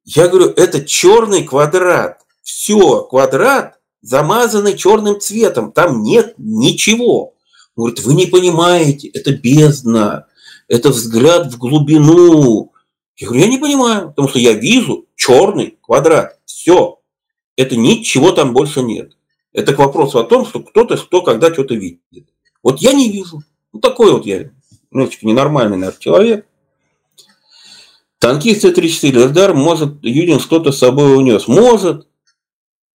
Я говорю, это черный квадрат. Все, квадрат замазанный черным цветом. Там нет ничего. Он говорит, вы не понимаете, это бездна, это взгляд в глубину. Я говорю, я не понимаю, потому что я вижу черный квадрат. Все. Это ничего там больше нет. Это к вопросу о том, что кто-то что когда что-то видит. Вот я не вижу. Вот такой вот я немножечко ненормальный, наверное, человек. Танкист Т-34 Эльдар, может, Юдин что-то с собой унес. Может.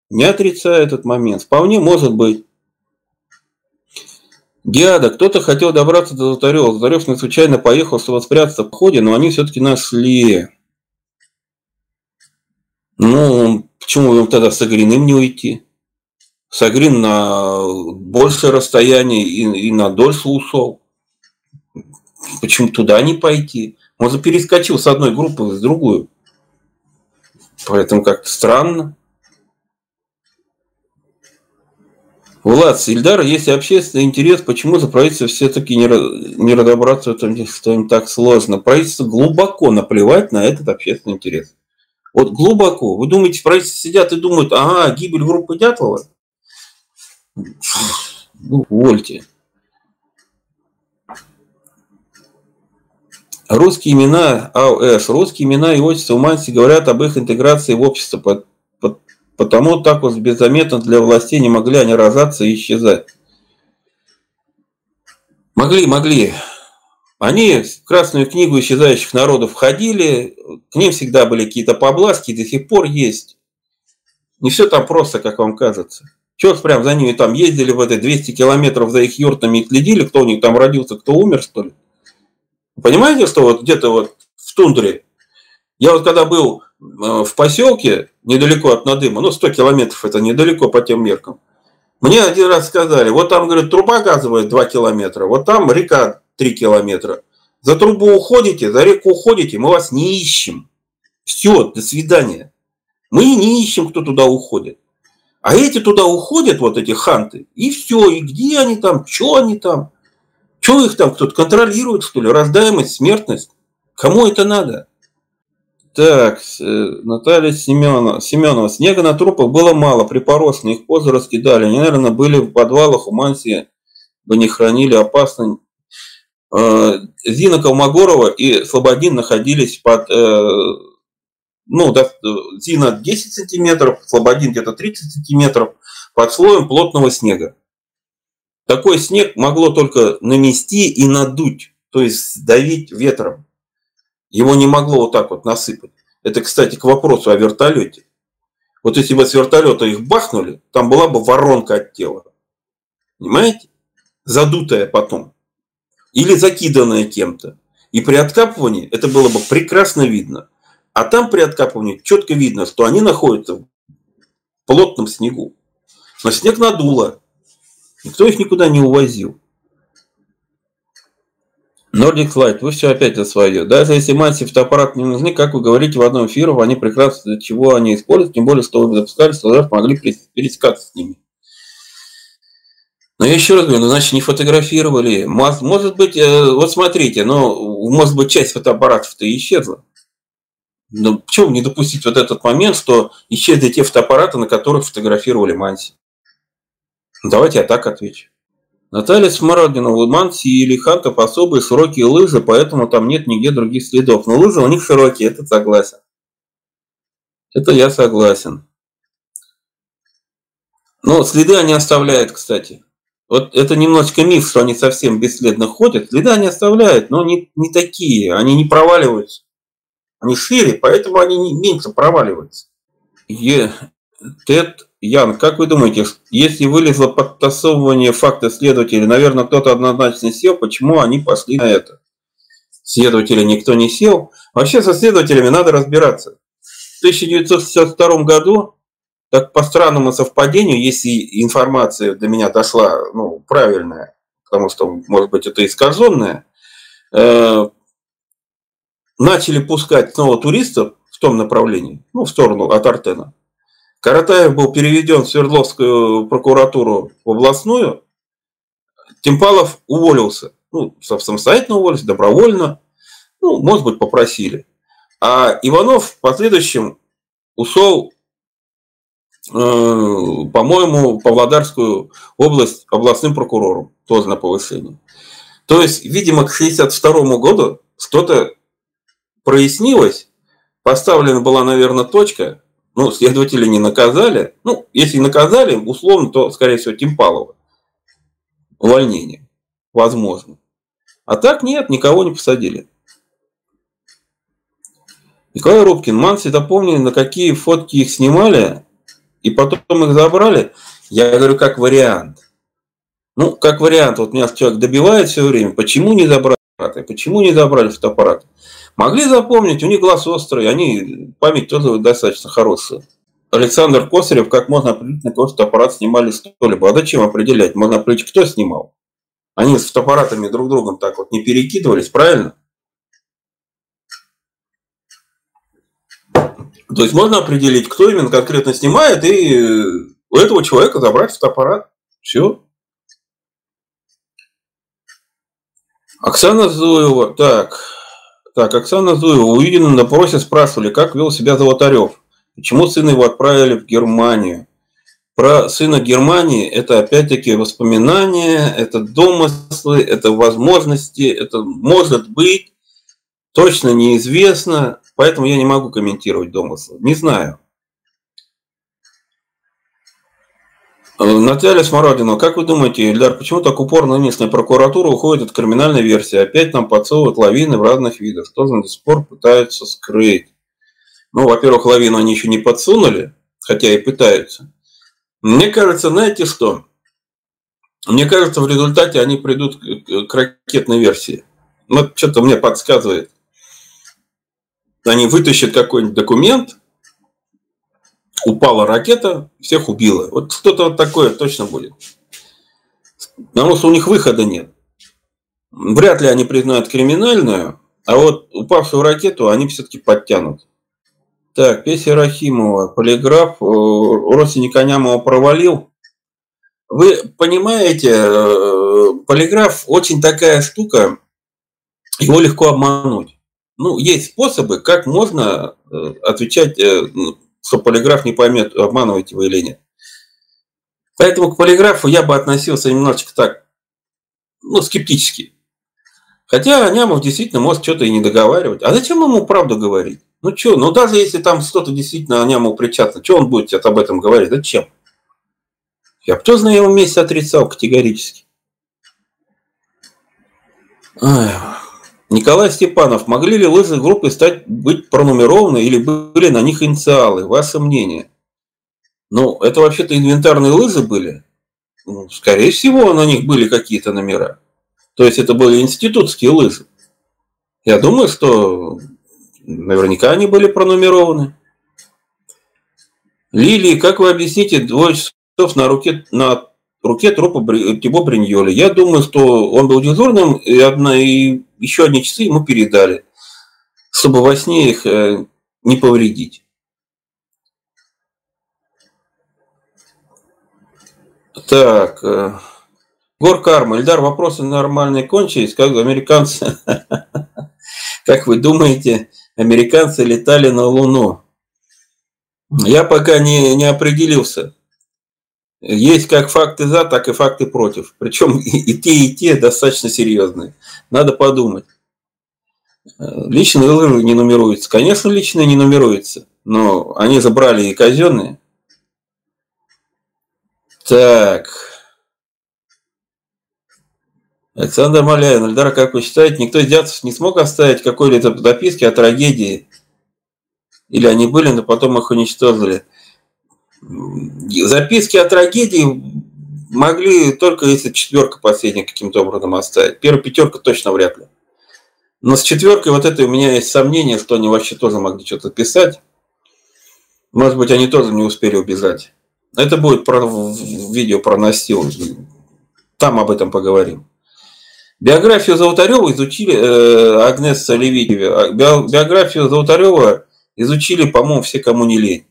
Не отрицаю этот момент. Вполне может быть. Диада, кто-то хотел добраться до Золотарева. Золотарев случайно поехал, чтобы спрятаться в ходе, но они все-таки нашли. Ну, почему им тогда с Агриным не уйти? Сагрин на большее расстояние и, и на дольше ушел. Почему туда не пойти? Он перескочил с одной группы в другую. Поэтому как-то странно. Влад, Ильдар, если общественный интерес, почему за правительство все-таки не, не разобраться в этом, что им так сложно? Правительство глубоко наплевать на этот общественный интерес. Вот глубоко. Вы думаете, в правительстве сидят и думают, ага, гибель группы Дятлова? Ну, вольте. Русские имена АОС, русские имена и отчества уманси говорят об их интеграции в общество. Потому так вот беззаметно для властей не могли они рожаться и исчезать. Могли, могли. Они в Красную книгу исчезающих народов входили, к ним всегда были какие-то побласки, до сих пор есть. Не все там просто, как вам кажется. Чего прям за ними там ездили в этой 200 километров за их юртами и следили, кто у них там родился, кто умер, что ли? Понимаете, что вот где-то вот в тундре я вот когда был в поселке, недалеко от Надыма, ну 100 километров это недалеко по тем меркам, Мне один раз сказали, вот там, говорит, труба газовая 2 километра, вот там река 3 километра. За трубу уходите, за реку уходите, мы вас не ищем. Все, до свидания. Мы не ищем, кто туда уходит. А эти туда уходят, вот эти ханты, и все, и где они там, что они там, что их там кто-то контролирует, что ли, раздаемость, смертность? Кому это надо? Так, э, Наталья Семенова. Семенова. Снега на трупах было мало, припоросные, их позы раскидали. Они, наверное, были в подвалах у Мансии, бы не хранили опасно. Э, Зина Колмогорова и Слободин находились под, э, ну, Зина 10 сантиметров, Слободин где-то 30 сантиметров, под слоем плотного снега. Такой снег могло только намести и надуть, то есть давить ветром. Его не могло вот так вот насыпать. Это, кстати, к вопросу о вертолете. Вот если бы с вертолета их бахнули, там была бы воронка от тела. Понимаете? Задутая потом. Или закиданная кем-то. И при откапывании это было бы прекрасно видно. А там при откапывании четко видно, что они находятся в плотном снегу. Но снег надуло. Никто их никуда не увозил. Nordic Light, вы все опять за свое. Даже если мать фотоаппарат не нужны, как вы говорите в одном эфире, они прекрасно для чего они используют, тем более, что вы запускали, что могли пересекаться с ними. Но я еще раз говорю, ну, значит, не фотографировали. Может быть, э, вот смотрите, ну, может быть, часть фотоаппаратов-то исчезла. Но почему не допустить вот этот момент, что исчезли те фотоаппараты, на которых фотографировали Манси? Давайте я так отвечу. Наталья Смородина, Лыманси или Хантов особые широкие лыжи, поэтому там нет нигде других следов. Но лыжи у них широкие, это согласен. Это я согласен. Но следы они оставляют, кстати. Вот это немножечко миф, что они совсем бесследно ходят. Следы они оставляют, но не, не такие. Они не проваливаются. Они шире, поэтому они не, меньше проваливаются. Е, Тед Ян, как вы думаете, если вылезло подтасовывание факта следователей, наверное, кто-то однозначно сел, почему они пошли на это? Следователи никто не сел. Вообще со следователями надо разбираться. В 1962 году, так по странному совпадению, если информация до меня дошла ну, правильная, потому что, может быть, это искаженная, э, начали пускать снова туристов в том направлении, ну, в сторону от Артена. Каратаев был переведен в Свердловскую прокуратуру в областную, Тимпалов уволился. Ну, самостоятельно уволился, добровольно. Ну, может быть, попросили. А Иванов в последующем ушел, э, по-моему, Павлодарскую область областным прокурором, тоже на повышение. То есть, видимо, к 1962 году что-то прояснилось, поставлена была, наверное, точка, ну, следователи не наказали. Ну, если наказали, условно, то, скорее всего, Тимпалова. Увольнение. Возможно. А так нет, никого не посадили. Николай Рубкин, Манси допомнили, на какие фотки их снимали, и потом их забрали. Я говорю, как вариант. Ну, как вариант, вот меня человек добивает все время, почему не забрали почему не забрали фотоаппарат? Могли запомнить, у них глаз острый, они, память тоже достаточно хорошая. Александр Косарев, как можно определить, на какой фотоаппарат снимали что-либо? А зачем определять? Можно определить, кто снимал. Они с фотоаппаратами друг другом так вот не перекидывались, правильно? То есть можно определить, кто именно конкретно снимает, и у этого человека забрать фотоаппарат. Все. Оксана Зуева. Так, так, Оксана Зуева. У Юдина на допросе спрашивали, как вел себя Золотарев. Почему сына его отправили в Германию? Про сына Германии это опять-таки воспоминания, это домыслы, это возможности, это может быть, точно неизвестно, поэтому я не могу комментировать домыслы. Не знаю. Наталья Смородина, как вы думаете, Ильдар, почему так упорно местная прокуратура уходит от криминальной версии? Опять нам подсовывают лавины в разных видах. Что же до сих пор пытаются скрыть? Ну, во-первых, лавину они еще не подсунули, хотя и пытаются. Мне кажется, знаете что? Мне кажется, в результате они придут к ракетной версии. Ну, что-то мне подсказывает. Они вытащат какой-нибудь документ, упала ракета, всех убила. Вот что-то вот такое точно будет. Потому что у них выхода нет. Вряд ли они признают криминальную, а вот упавшую ракету они все-таки подтянут. Так, Песня Рахимова, полиграф, э, родственник Анямова провалил. Вы понимаете, э, полиграф очень такая штука, его легко обмануть. Ну, есть способы, как можно э, отвечать, что полиграф не поймет, обманываете вы или нет. Поэтому к полиграфу я бы относился немножечко так, ну, скептически. Хотя Анямов действительно может что-то и не договаривать. А зачем ему правду говорить? Ну что, ну даже если там что-то действительно Анямову причастно, что он будет об этом говорить? Зачем? Я тоже на его месте отрицал категорически. Ай. Николай Степанов, могли ли лыжи группы стать быть пронумерованы или были на них инициалы? Ваше мнение? Ну, это вообще-то инвентарные лыжи были. Ну, скорее всего, на них были какие-то номера. То есть это были институтские лыжи. Я думаю, что наверняка они были пронумерованы. Лилии, как вы объясните двое часов на руке, на руке трупа Тибо Бриньоли? Я думаю, что он был дежурным, и, одна, и еще одни часы ему передали, чтобы во сне их э, не повредить. Так. Э, Гор Карма. Ильдар, вопросы нормальные кончились. Как американцы... Как вы думаете, американцы летали на Луну? Я пока не, не определился. Есть как факты за, так и факты против. Причем и, те, и те достаточно серьезные. Надо подумать. Личные лыжи не нумеруются. Конечно, личные не нумеруются. Но они забрали и казенные. Так. Александр Маляев, Ильдар, как вы считаете, никто из дядцев не смог оставить какой-либо записки о трагедии? Или они были, но потом их уничтожили? Записки о трагедии могли только если четверка последняя каким-то образом оставить. Первая пятерка точно вряд ли. Но с четверкой вот этой у меня есть сомнение, что они вообще тоже могли что-то писать. Может быть, они тоже не успели убежать. Это будет про, видео про Настил. Там об этом поговорим. Биографию Золотарева изучили, э, Агнес Левитева, биографию Золотарева изучили, по-моему, все, кому не лень.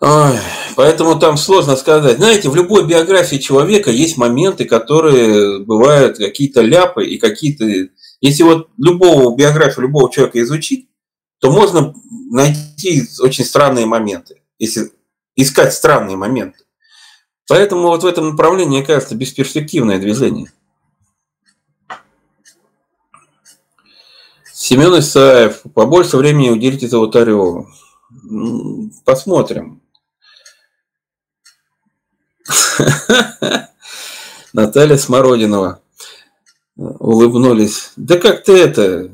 Поэтому там сложно сказать. Знаете, в любой биографии человека есть моменты, которые бывают какие-то ляпы и какие-то... Если вот любого биографию любого человека изучить, то можно найти очень странные моменты, если искать странные моменты. Поэтому вот в этом направлении, мне кажется, бесперспективное движение. Семен Исаев, побольше времени уделите Золотареву. Посмотрим. Наталья Смородинова. Улыбнулись. Да как ты это,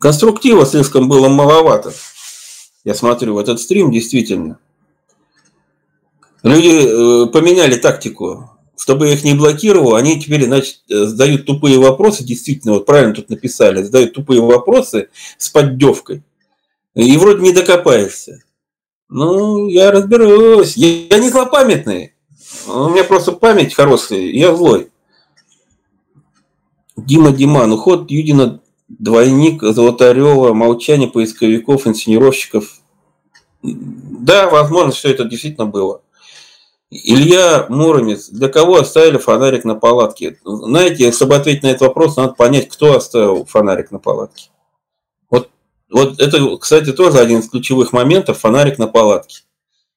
Конструктива слишком было маловато. Я смотрю в этот стрим, действительно. Люди э, поменяли тактику. Чтобы я их не блокировал, они теперь значит, э, задают тупые вопросы, действительно, вот правильно тут написали, задают тупые вопросы с поддевкой. И вроде не докопаешься. Ну, я разберусь. Я, я не злопамятный. У меня просто память хорошая, я злой. Дима Диман. Уход Юдина двойник Золотарева, молчание поисковиков, инсценировщиков. Да, возможно, все это действительно было. Илья Муромец. Для кого оставили фонарик на палатке? Знаете, чтобы ответить на этот вопрос, надо понять, кто оставил фонарик на палатке. Вот, это, кстати, тоже один из ключевых моментов – фонарик на палатке.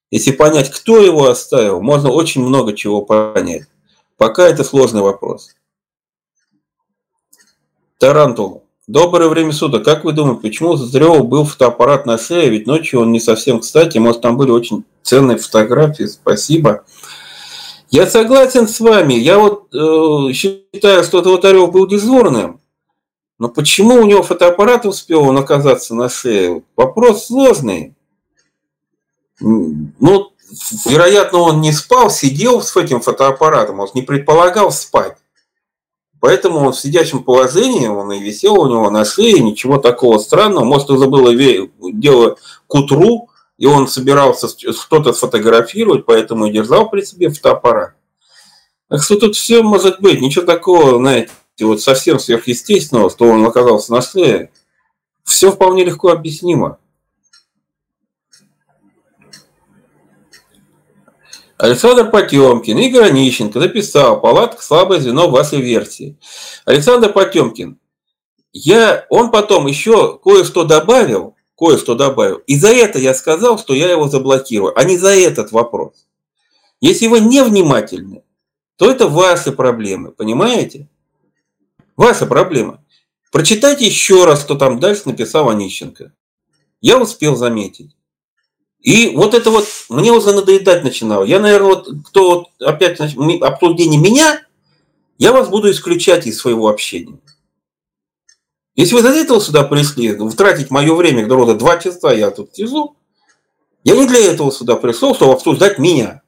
Если понять, кто его оставил, можно очень много чего понять. Пока это сложный вопрос. Тарантул. Доброе время суток. Как вы думаете, почему у Золотарёва был фотоаппарат на шее? Ведь ночью он не совсем кстати. Может, там были очень ценные фотографии. Спасибо. Я согласен с вами. Я вот э, считаю, что Золотарев был дежурным. Но почему у него фотоаппарат успел он оказаться на шее? Вопрос сложный. Ну, вероятно, он не спал, сидел с этим фотоаппаратом, он не предполагал спать. Поэтому он в сидячем положении, он и висел у него на шее, ничего такого странного. Может, уже было дело к утру, и он собирался что-то сфотографировать, поэтому и держал при себе фотоаппарат. Так что тут все может быть, ничего такого, знаете, вот совсем сверхъестественного, что он оказался на шее. Все вполне легко объяснимо. Александр Потемкин, Игорь Онищенко написал «Палатка – слабое звено в вашей версии». Александр Потемкин, я, он потом еще кое-что добавил, кое-что добавил, и за это я сказал, что я его заблокирую, а не за этот вопрос. Если вы невнимательны, то это ваши проблемы, понимаете? Ваша проблема. Прочитайте еще раз, что там дальше написал Онищенко. Я успел заметить. И вот это вот мне уже надоедать начинало. Я, наверное, вот кто вот опять обсуждение меня, я вас буду исключать из своего общения. Если вы для этого сюда пришли, тратить мое время, где рода два часа я тут сижу, я не для этого сюда пришел, чтобы обсуждать меня.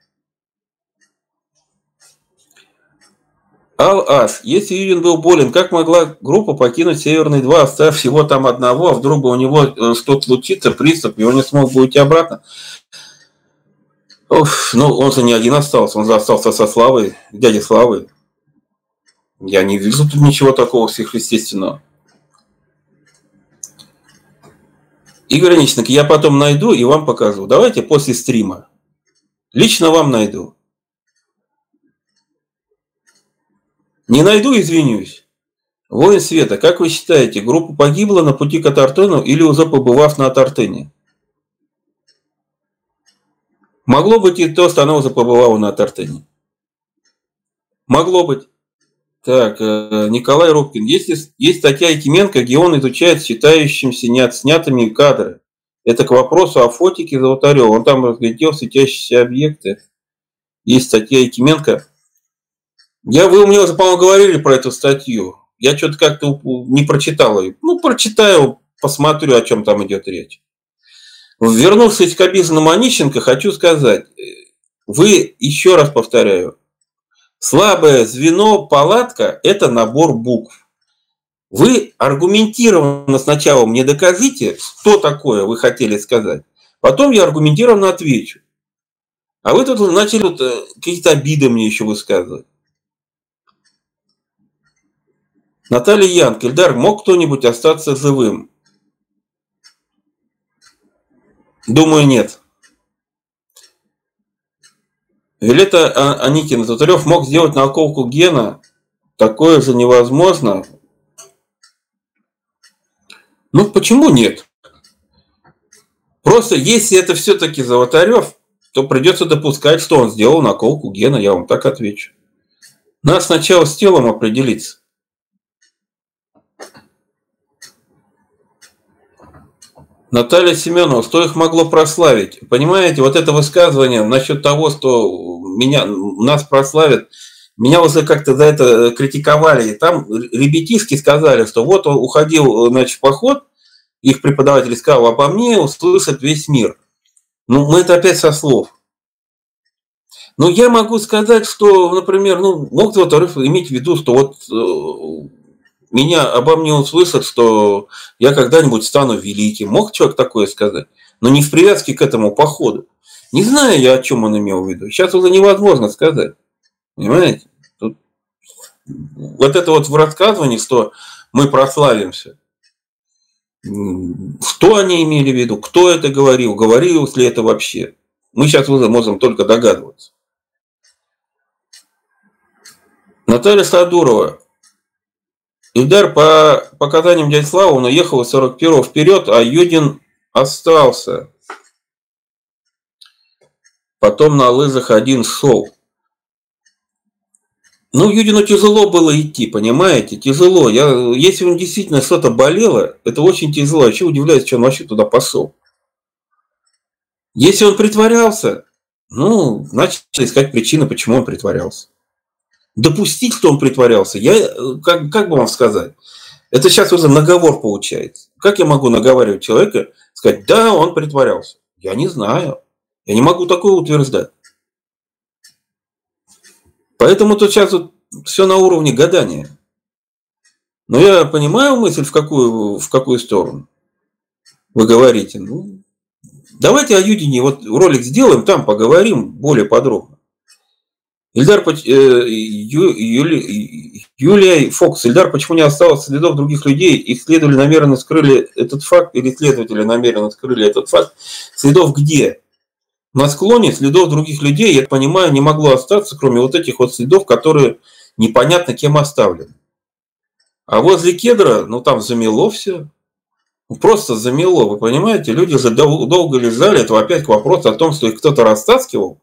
Ал-Ас, если Юрин был болен, как могла группа покинуть Северный 2, оставив всего там одного, а вдруг бы у него э, что-то случится, приступ, и он не смог бы уйти обратно? Оф, ну, он же не один остался, он же остался со Славой, дядей Славой. Я не вижу тут ничего такого сверхъестественного. Игорь Онищенко, я потом найду и вам покажу. Давайте после стрима. Лично вам найду. Не найду, извинюсь. Воин Света, как вы считаете, группа погибла на пути к Атартену или уже побывав на Атартене? Могло быть и то, что она уже побывала на Атартене. Могло быть. Так, э, Николай Рубкин. Есть, есть статья Якименко, где он изучает считающимся неотснятыми кадры. Это к вопросу о фотике Золотарева. Он там разглядел светящиеся объекты. Есть статья Якименко. Я, вы мне уже, по-моему, говорили про эту статью. Я что-то как-то не прочитал ее. Ну, прочитаю, посмотрю, о чем там идет речь. Вернувшись к Абизану Манищенко, хочу сказать, вы, еще раз повторяю, слабое звено палатка – это набор букв. Вы аргументированно сначала мне докажите, что такое вы хотели сказать. Потом я аргументированно отвечу. А вы тут начали э, какие-то обиды мне еще высказывать. Наталья Ян, Кельдар, мог кто-нибудь остаться живым? Думаю, нет. Вилета а, Аникина, Татарев мог сделать наколку гена. Такое же невозможно. Ну, почему нет? Просто если это все-таки Золотарев, то придется допускать, что он сделал наколку гена, я вам так отвечу. Надо сначала с телом определиться. Наталья Семенова, что их могло прославить? Понимаете, вот это высказывание насчет того, что меня, нас прославят, меня уже как-то за это критиковали. Там ребятишки сказали, что вот он уходил значит, в поход, их преподаватель сказал, обо мне услышит весь мир. Ну, мы это опять со слов. Но я могу сказать, что, например, ну, мог Золотарев иметь в виду, что вот э, меня обо мне услышат, что я когда-нибудь стану великим. Мог человек такое сказать? Но не в привязке к этому походу. Не знаю я, о чем он имел в виду. Сейчас уже невозможно сказать. Понимаете? Тут вот это вот в рассказывании, что мы прославимся. Что они имели в виду? Кто это говорил? Говорилось ли это вообще? Мы сейчас уже можем только догадываться. Наталья Садурова. Ильдар по показаниям дяди Славы, он уехал из 41-го вперед, а Юдин остался. Потом на лыжах один шел. Ну, Юдину тяжело было идти, понимаете? Тяжело. Я, если он действительно что-то болело, это очень тяжело. Я вообще удивляюсь, что он вообще туда пошел. Если он притворялся, ну, значит, искать причины, почему он притворялся допустить, что он притворялся, я, э, как, как бы вам сказать, это сейчас уже наговор получается. Как я могу наговаривать человека, сказать, да, он притворялся? Я не знаю. Я не могу такое утверждать. Поэтому тут сейчас вот все на уровне гадания. Но я понимаю мысль, в какую, в какую сторону. вы говорите. Ну, давайте о Юдине вот ролик сделаем, там поговорим более подробно. Ильдар, э, Ю, Юли, Юлия Фокс. Ильдар, почему не осталось следов других людей? Их следовали намеренно скрыли этот факт, или следователи намеренно скрыли этот факт. Следов где? На склоне следов других людей, я понимаю, не могло остаться, кроме вот этих вот следов, которые непонятно кем оставлены. А возле кедра, ну там замело все. Просто замело, вы понимаете? Люди же долго лежали, это опять к вопросу о том, что их кто-то растаскивал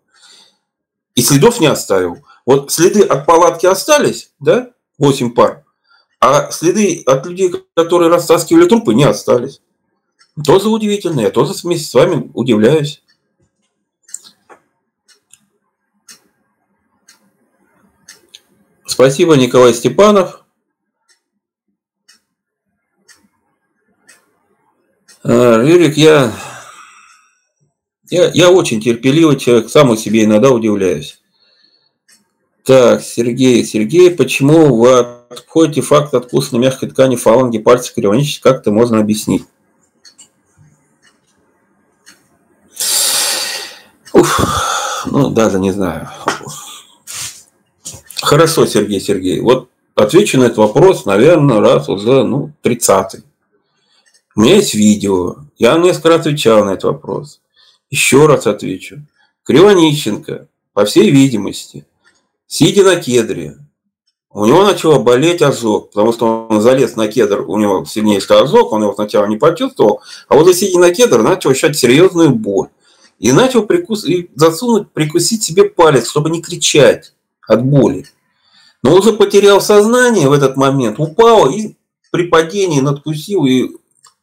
и следов не оставил. Вот следы от палатки остались, да, 8 пар, а следы от людей, которые растаскивали трупы, не остались. Тоже удивительно, я тоже вместе с вами удивляюсь. Спасибо, Николай Степанов. А, Юрик, я, я, я очень терпеливый человек, сам себе иногда удивляюсь. Так, Сергей, Сергей, почему вы отходите факт откуса на мягкой ткани фаланги пальца кривоничить, как это можно объяснить? Уф, ну, даже не знаю. Хорошо, Сергей, Сергей. Вот отвечу на этот вопрос, наверное, раз уже, ну, 30-й. У меня есть видео. Я несколько раз отвечал на этот вопрос. Еще раз отвечу. Кривонищенко, по всей видимости, сидя на кедре, у него начало болеть ожог, потому что он залез на кедр, у него сильнейший ожог, он его сначала не почувствовал, а вот сидя на кедр, начал ощущать серьезную боль. И начал прикус... и засунуть, прикусить себе палец, чтобы не кричать от боли. Но уже потерял сознание в этот момент, упал и при падении надкусил, и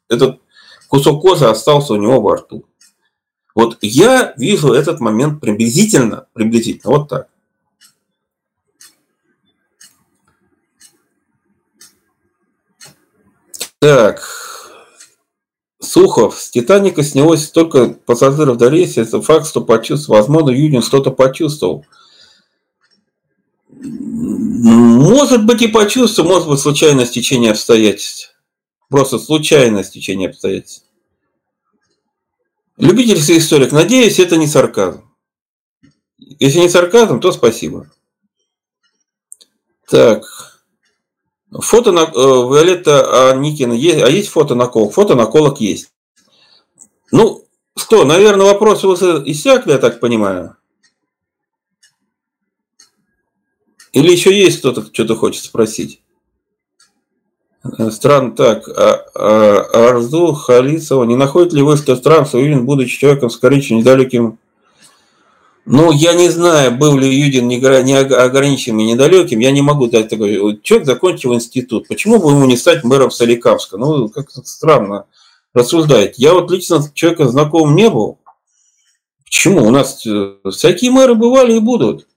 этот кусок кожи остался у него во рту. Вот я вижу этот момент приблизительно, приблизительно вот так. Так, Сухов. С Титаника снялось столько пассажиров до рейса. Это факт, что почувствовал. Возможно, Юдин что-то почувствовал. Может быть и почувствовал, может быть случайное стечение обстоятельств. Просто случайное стечение обстоятельств. Любительский историк, надеюсь, это не сарказм. Если не сарказм, то спасибо. Так. Фото на э, Виолетта Никина есть, а есть фото наколок? Фото наколок есть. Ну, что, наверное, вопросы уже иссякли, я так понимаю. Или еще есть кто-то, что-то хочет спросить? Э, стран так, а, а, Арзу Халицева, не находит ли вы, что Стран Суюдин, будучи человеком скорее недалеким, ну, я не знаю, был ли Юдин не, не ограниченным и недалеким, я не могу дать такой. Человек закончил институт, почему бы ему не стать мэром Соликамска? Ну, как-то странно рассуждает. Я вот лично с знаком не был. Почему? У нас э, всякие мэры бывали и будут.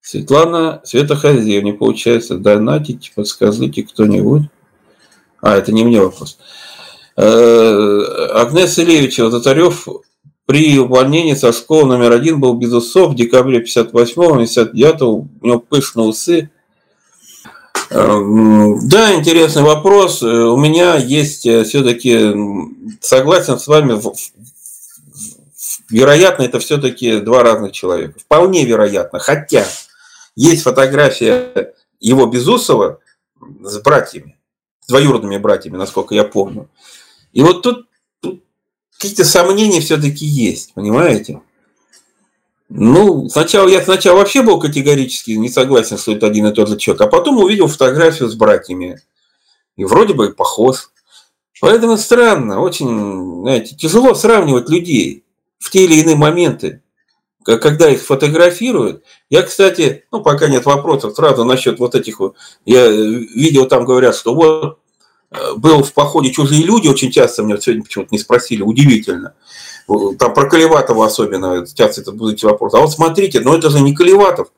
Светлана Света Хазеевне, получается, донатить, подскажите кто-нибудь. А, это не мне вопрос. Э, Агнес Илевичева, Татарев при увольнении со школы номер один был без усов в декабре 58-го, 59-го, у него пышные усы. Э, да, интересный вопрос. У меня есть э, все-таки, согласен с вами, вероятно, это все-таки два разных человека. Вполне вероятно. Хотя есть фотография его Безусова с братьями, с двоюродными братьями, насколько я помню. И вот тут, тут какие-то сомнения все-таки есть, понимаете? Ну, сначала я сначала вообще был категорически не согласен, что это один и тот же человек, а потом увидел фотографию с братьями. И вроде бы похож. Поэтому странно, очень, знаете, тяжело сравнивать людей в те или иные моменты когда их фотографируют. Я, кстати, ну, пока нет вопросов, сразу насчет вот этих, я э, видел, там говорят, что вот э, был в походе чужие люди, очень часто меня сегодня почему-то не спросили, удивительно. Там про Колеватова особенно часто это будут вопросы. А вот смотрите, но это же не Колеватов.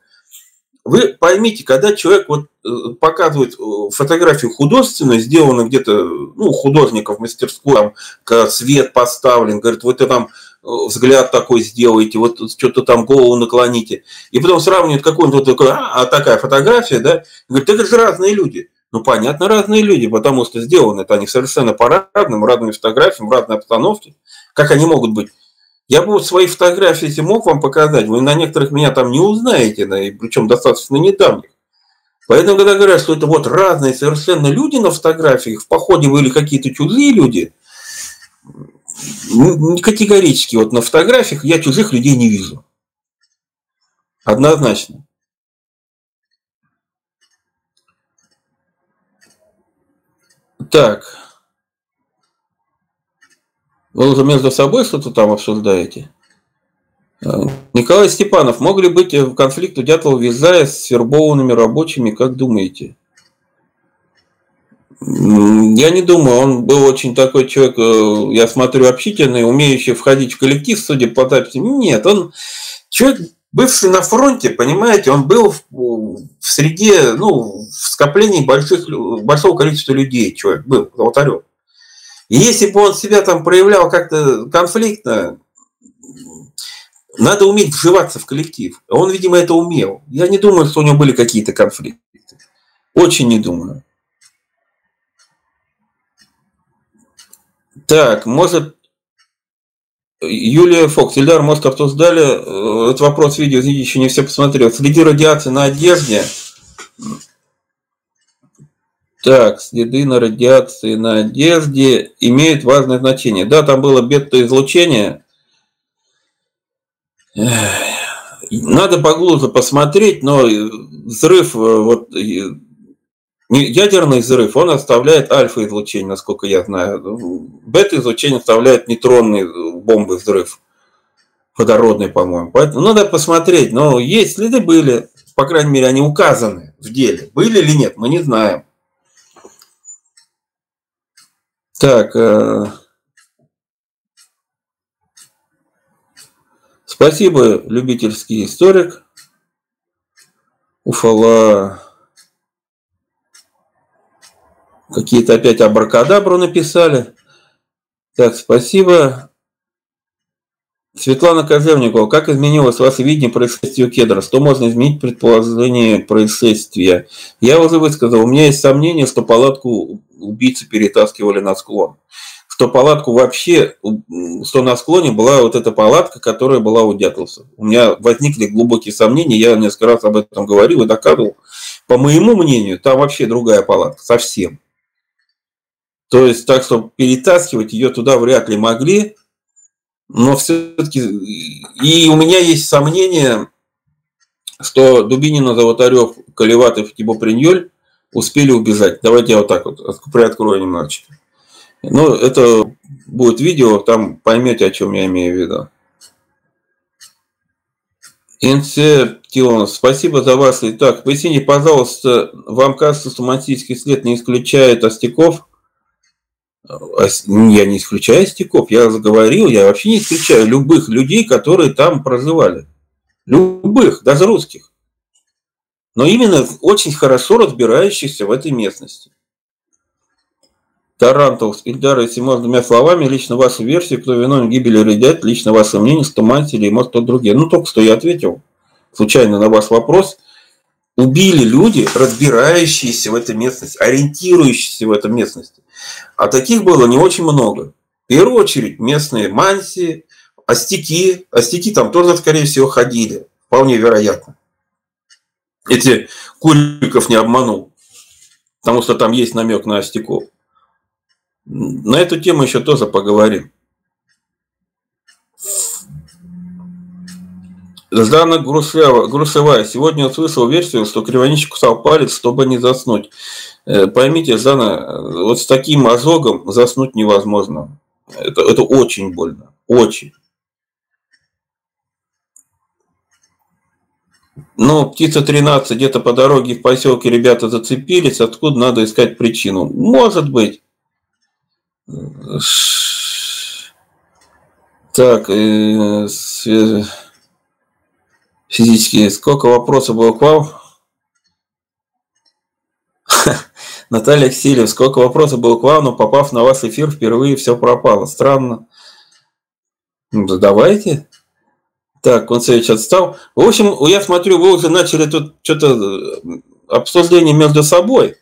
Вы поймите, когда человек вот э, показывает фотографию художественную, сделанную где-то, ну, художников в мастерской, там, свет поставлен, говорит, вот это там взгляд такой сделаете, вот что-то там голову наклоните. И потом сравнивают какой-нибудь вот такой, а, а такая фотография, да, и говорит, это же разные люди. Ну, понятно, разные люди, потому что сделаны это они совершенно по-разному, разными фотографиями, разной обстановке. Как они могут быть? Я бы вот свои фотографии, если мог вам показать, вы на некоторых меня там не узнаете, причем достаточно недавних. Поэтому, когда говорят, что это вот разные совершенно люди на фотографиях, в походе были какие-то чужие люди, категорически вот на фотографиях я чужих людей не вижу. Однозначно. Так. Вы уже между собой что-то там обсуждаете? А, Николай Степанов, мог ли быть в конфликт у Дятлова Визая с вербованными рабочими, как думаете? Я не думаю, он был очень такой человек, э, я смотрю, общительный, умеющий входить в коллектив, судя по записям. Нет, он человек, бывший на фронте, понимаете, он был в, в среде, ну, в скоплении больших, большого количества людей, человек был, Золотарев. И если бы он себя там проявлял как-то конфликтно, надо уметь вживаться в коллектив. Он, видимо, это умел. Я не думаю, что у него были какие-то конфликты. Очень не думаю. Так, может, Юлия Фокс, Ильдар, может, обсуждали э, этот вопрос видео, еще не все посмотрел. Следи радиации на одежде. Так, следы на радиации на одежде имеют важное значение. Да, там было бета-излучение. Надо поглубже посмотреть, но взрыв, э, вот Ядерный взрыв, он оставляет альфа-излучение, насколько я знаю. Бета-излучение оставляет нейтронный бомбы взрыв. Водородный, по-моему. Поэтому надо посмотреть. Но есть следы были, по крайней мере, они указаны в деле. Были или нет, мы не знаем. Так. Э, спасибо, любительский историк. Уфала. Какие-то опять абракадабру написали. Так, спасибо. Светлана Кожевникова, как изменилось ваше видение происшествия кедра? Что можно изменить предположение происшествия? Я уже высказал, у меня есть сомнение, что палатку убийцы перетаскивали на склон. Что палатку вообще, что на склоне была вот эта палатка, которая была у дятловцев. У меня возникли глубокие сомнения, я несколько раз об этом говорил и доказывал. По моему мнению, там вообще другая палатка, совсем. То есть, так что перетаскивать ее туда вряд ли могли. Но все-таки... И у меня есть сомнение, что Дубинина, Золотарев, Колеватов, Тибо Приньоль успели убежать. Давайте я вот так вот приоткрою немножечко. Ну, это будет видео, там поймете, о чем я имею в виду. Инсептион, спасибо за вас. Итак, поясните, пожалуйста, вам кажется, что мансийский след не исключает остяков? А я не исключаю стеков, я заговорил, я вообще не исключаю любых людей, которые там проживали. Любых, даже русских. Но именно очень хорошо разбирающихся в этой местности. Тарантов, Ильдар, если можно двумя словами, лично вашу версию, кто виновен гибели ребят, лично ваше мнение, что мать или может кто другие. Ну, только что я ответил случайно на ваш вопрос – убили люди, разбирающиеся в этой местности, ориентирующиеся в этой местности. А таких было не очень много. В первую очередь местные манси, остяки. Остяки там тоже, скорее всего, ходили. Вполне вероятно. Эти Куриков не обманул. Потому что там есть намек на остяков. На эту тему еще тоже поговорим. Ждана Грушева, Грушевая сегодня услышал версию, что Кривонищик кусал палец, чтобы не заснуть. Э, поймите, Ждана, вот с таким ожогом заснуть невозможно. Это, это очень больно. Очень. Ну, птица 13, где-то по дороге в поселке ребята зацепились, откуда надо искать причину. Может быть. Так, э, физически. Сколько вопросов было к вам? Наталья Ксилев, сколько вопросов было к вам, но попав на ваш эфир, впервые все пропало. Странно. Ну, да давайте. Так, Концевич отстал. В общем, я смотрю, вы уже начали тут что-то э, обсуждение между собой.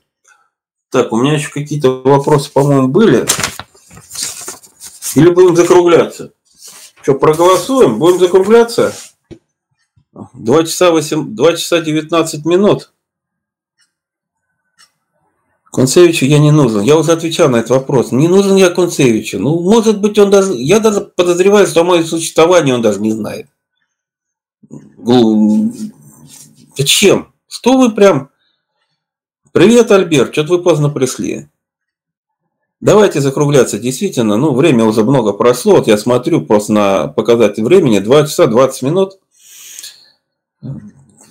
Так, у меня еще какие-то вопросы, по-моему, были. Или будем закругляться? Что, проголосуем? Будем закругляться? 2 часа, 8, 2 часа 19 минут. Концевичу я не нужен. Я уже отвечал на этот вопрос. Не нужен я Концевичу. Ну, может быть, он даже... Я даже подозреваю, что о моем существовании он даже не знает. Зачем? Что вы прям... Привет, Альберт, что-то вы поздно пришли. Давайте закругляться. Действительно, ну, время уже много прошло. Вот я смотрю просто на показатель времени. 2 часа 20 минут.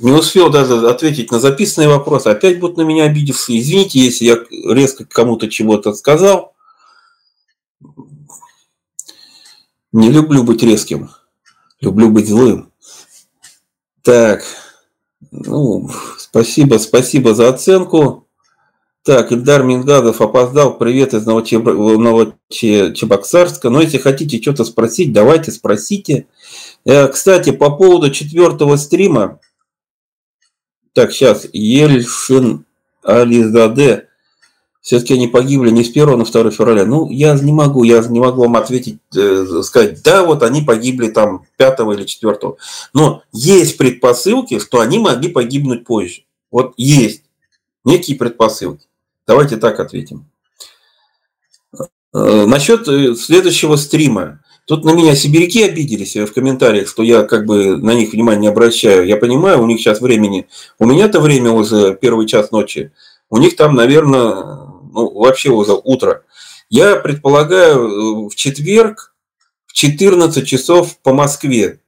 Не успел даже ответить на записанные вопросы. Опять будут на меня обидевшие. Извините, если я резко кому-то чего-то сказал. Не люблю быть резким. Люблю быть злым. Так. Ну, спасибо, спасибо за оценку. Так, Ильдар Мингадов опоздал. Привет из Новочебоксарска. Но если хотите что-то спросить, давайте спросите. Э, кстати, по поводу четвертого стрима. Так, сейчас. Ельшин Ализаде. Все-таки они погибли не с 1 на 2 февраля. Ну, я не могу, я не могу вам ответить, э, сказать, да, вот они погибли там 5 или 4. Но есть предпосылки, что они могли погибнуть позже. Вот есть некие предпосылки. Давайте так ответим. Э, насчет э, следующего стрима. Тут на меня сибиряки обиделись в комментариях, что я как бы на них внимания не обращаю. Я понимаю, у них сейчас времени. У меня-то время уже первый час ночи. У них там, наверное, ну, вообще уже утро. Я предполагаю э, в четверг в 14 часов по Москве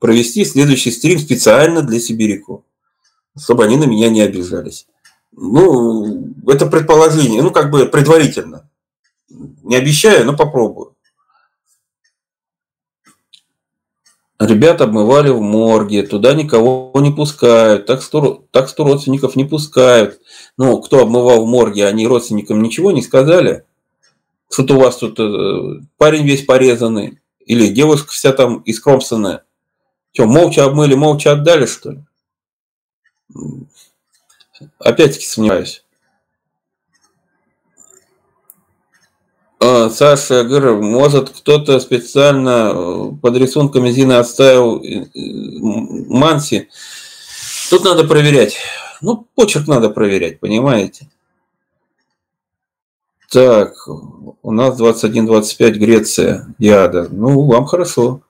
провести следующий стрим специально для сибиряков, чтобы они на меня не обижались. Ну, это предположение, ну, как бы предварительно. Не обещаю, но попробую. Ребята обмывали в морге, туда никого не пускают, так что, так что родственников не пускают. Ну, кто обмывал в морге, они родственникам ничего не сказали? Что-то у вас тут э, парень весь порезанный, или девушка вся там искромсанная. Что, молча обмыли, молча отдали, что ли? Опять-таки сомневаюсь. Саша, я говорю, может кто-то специально э, под рисунками Зины оставил э, Манси. Тут надо проверять. Ну, почерк надо проверять, понимаете? Так, у нас 21-25 Греция, Яда. Ну, вам хорошо.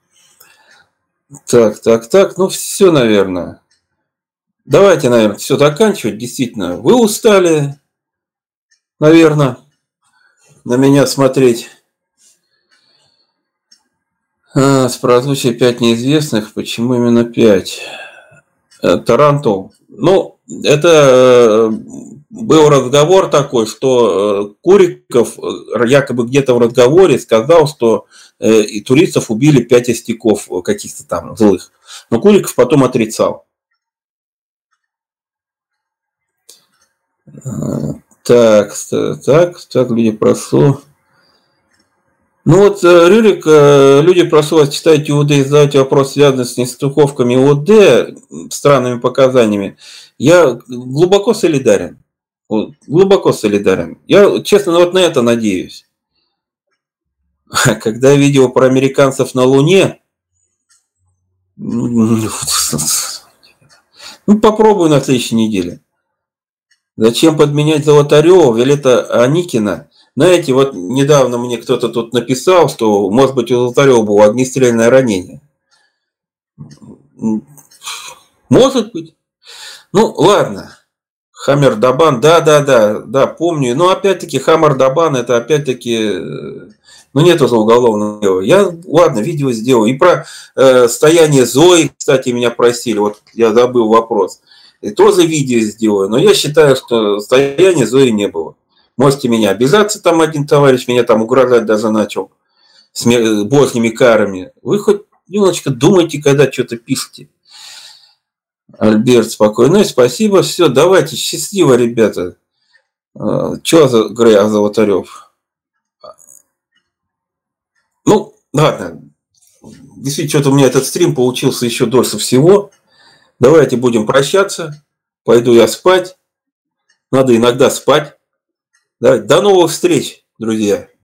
Так, так, так, ну все, наверное. Давайте, наверное, все заканчивать. Действительно, вы устали, наверное на меня смотреть. А, с прозвучия 5 неизвестных. Почему именно 5? Э, Тарантул. Ну, это э, был разговор такой, что э, Куриков якобы где-то в разговоре сказал, что и туристов убили 5 остяков каких-то там злых. Но Куриков потом отрицал. Так, так, так, люди прошу. Ну вот, э, Рюрик, э, люди прошу вас читать УД и задать вопрос, связанный с нестыковками УД, странными показаниями. Я глубоко солидарен. Глубоко солидарен. Я, честно, вот на это надеюсь. Когда видео про американцев на Луне, ну, попробую на следующей неделе. Зачем подменять Золотарева, Виолетта Аникина? Знаете, вот недавно мне кто-то тут написал, что, может быть, у Золотарева было огнестрельное ранение. Может быть. Ну, ладно. Хаммер Дабан, да, да, да, да, помню. Но опять-таки Хаммер Дабан это опять-таки, ну нет уже уголовного дела. Я, ладно, видео сделаю. И про э, стояние Зои, кстати, меня просили. Вот я забыл вопрос. И тоже видео сделаю. Но я считаю, что состояния Зои не было. Можете меня обижаться, там один товарищ меня там угрожать даже начал с божьими карами. Вы хоть немножечко думайте, когда что-то пишете. Альберт, спокойно. Ну спасибо. Все, давайте. Счастливо, ребята. А, Че за Грей Золотарев? Ну, ладно. Действительно, что-то у меня этот стрим получился еще дольше всего. Давайте будем прощаться. Пойду я спать. Надо иногда спать. Да, до новых встреч, друзья.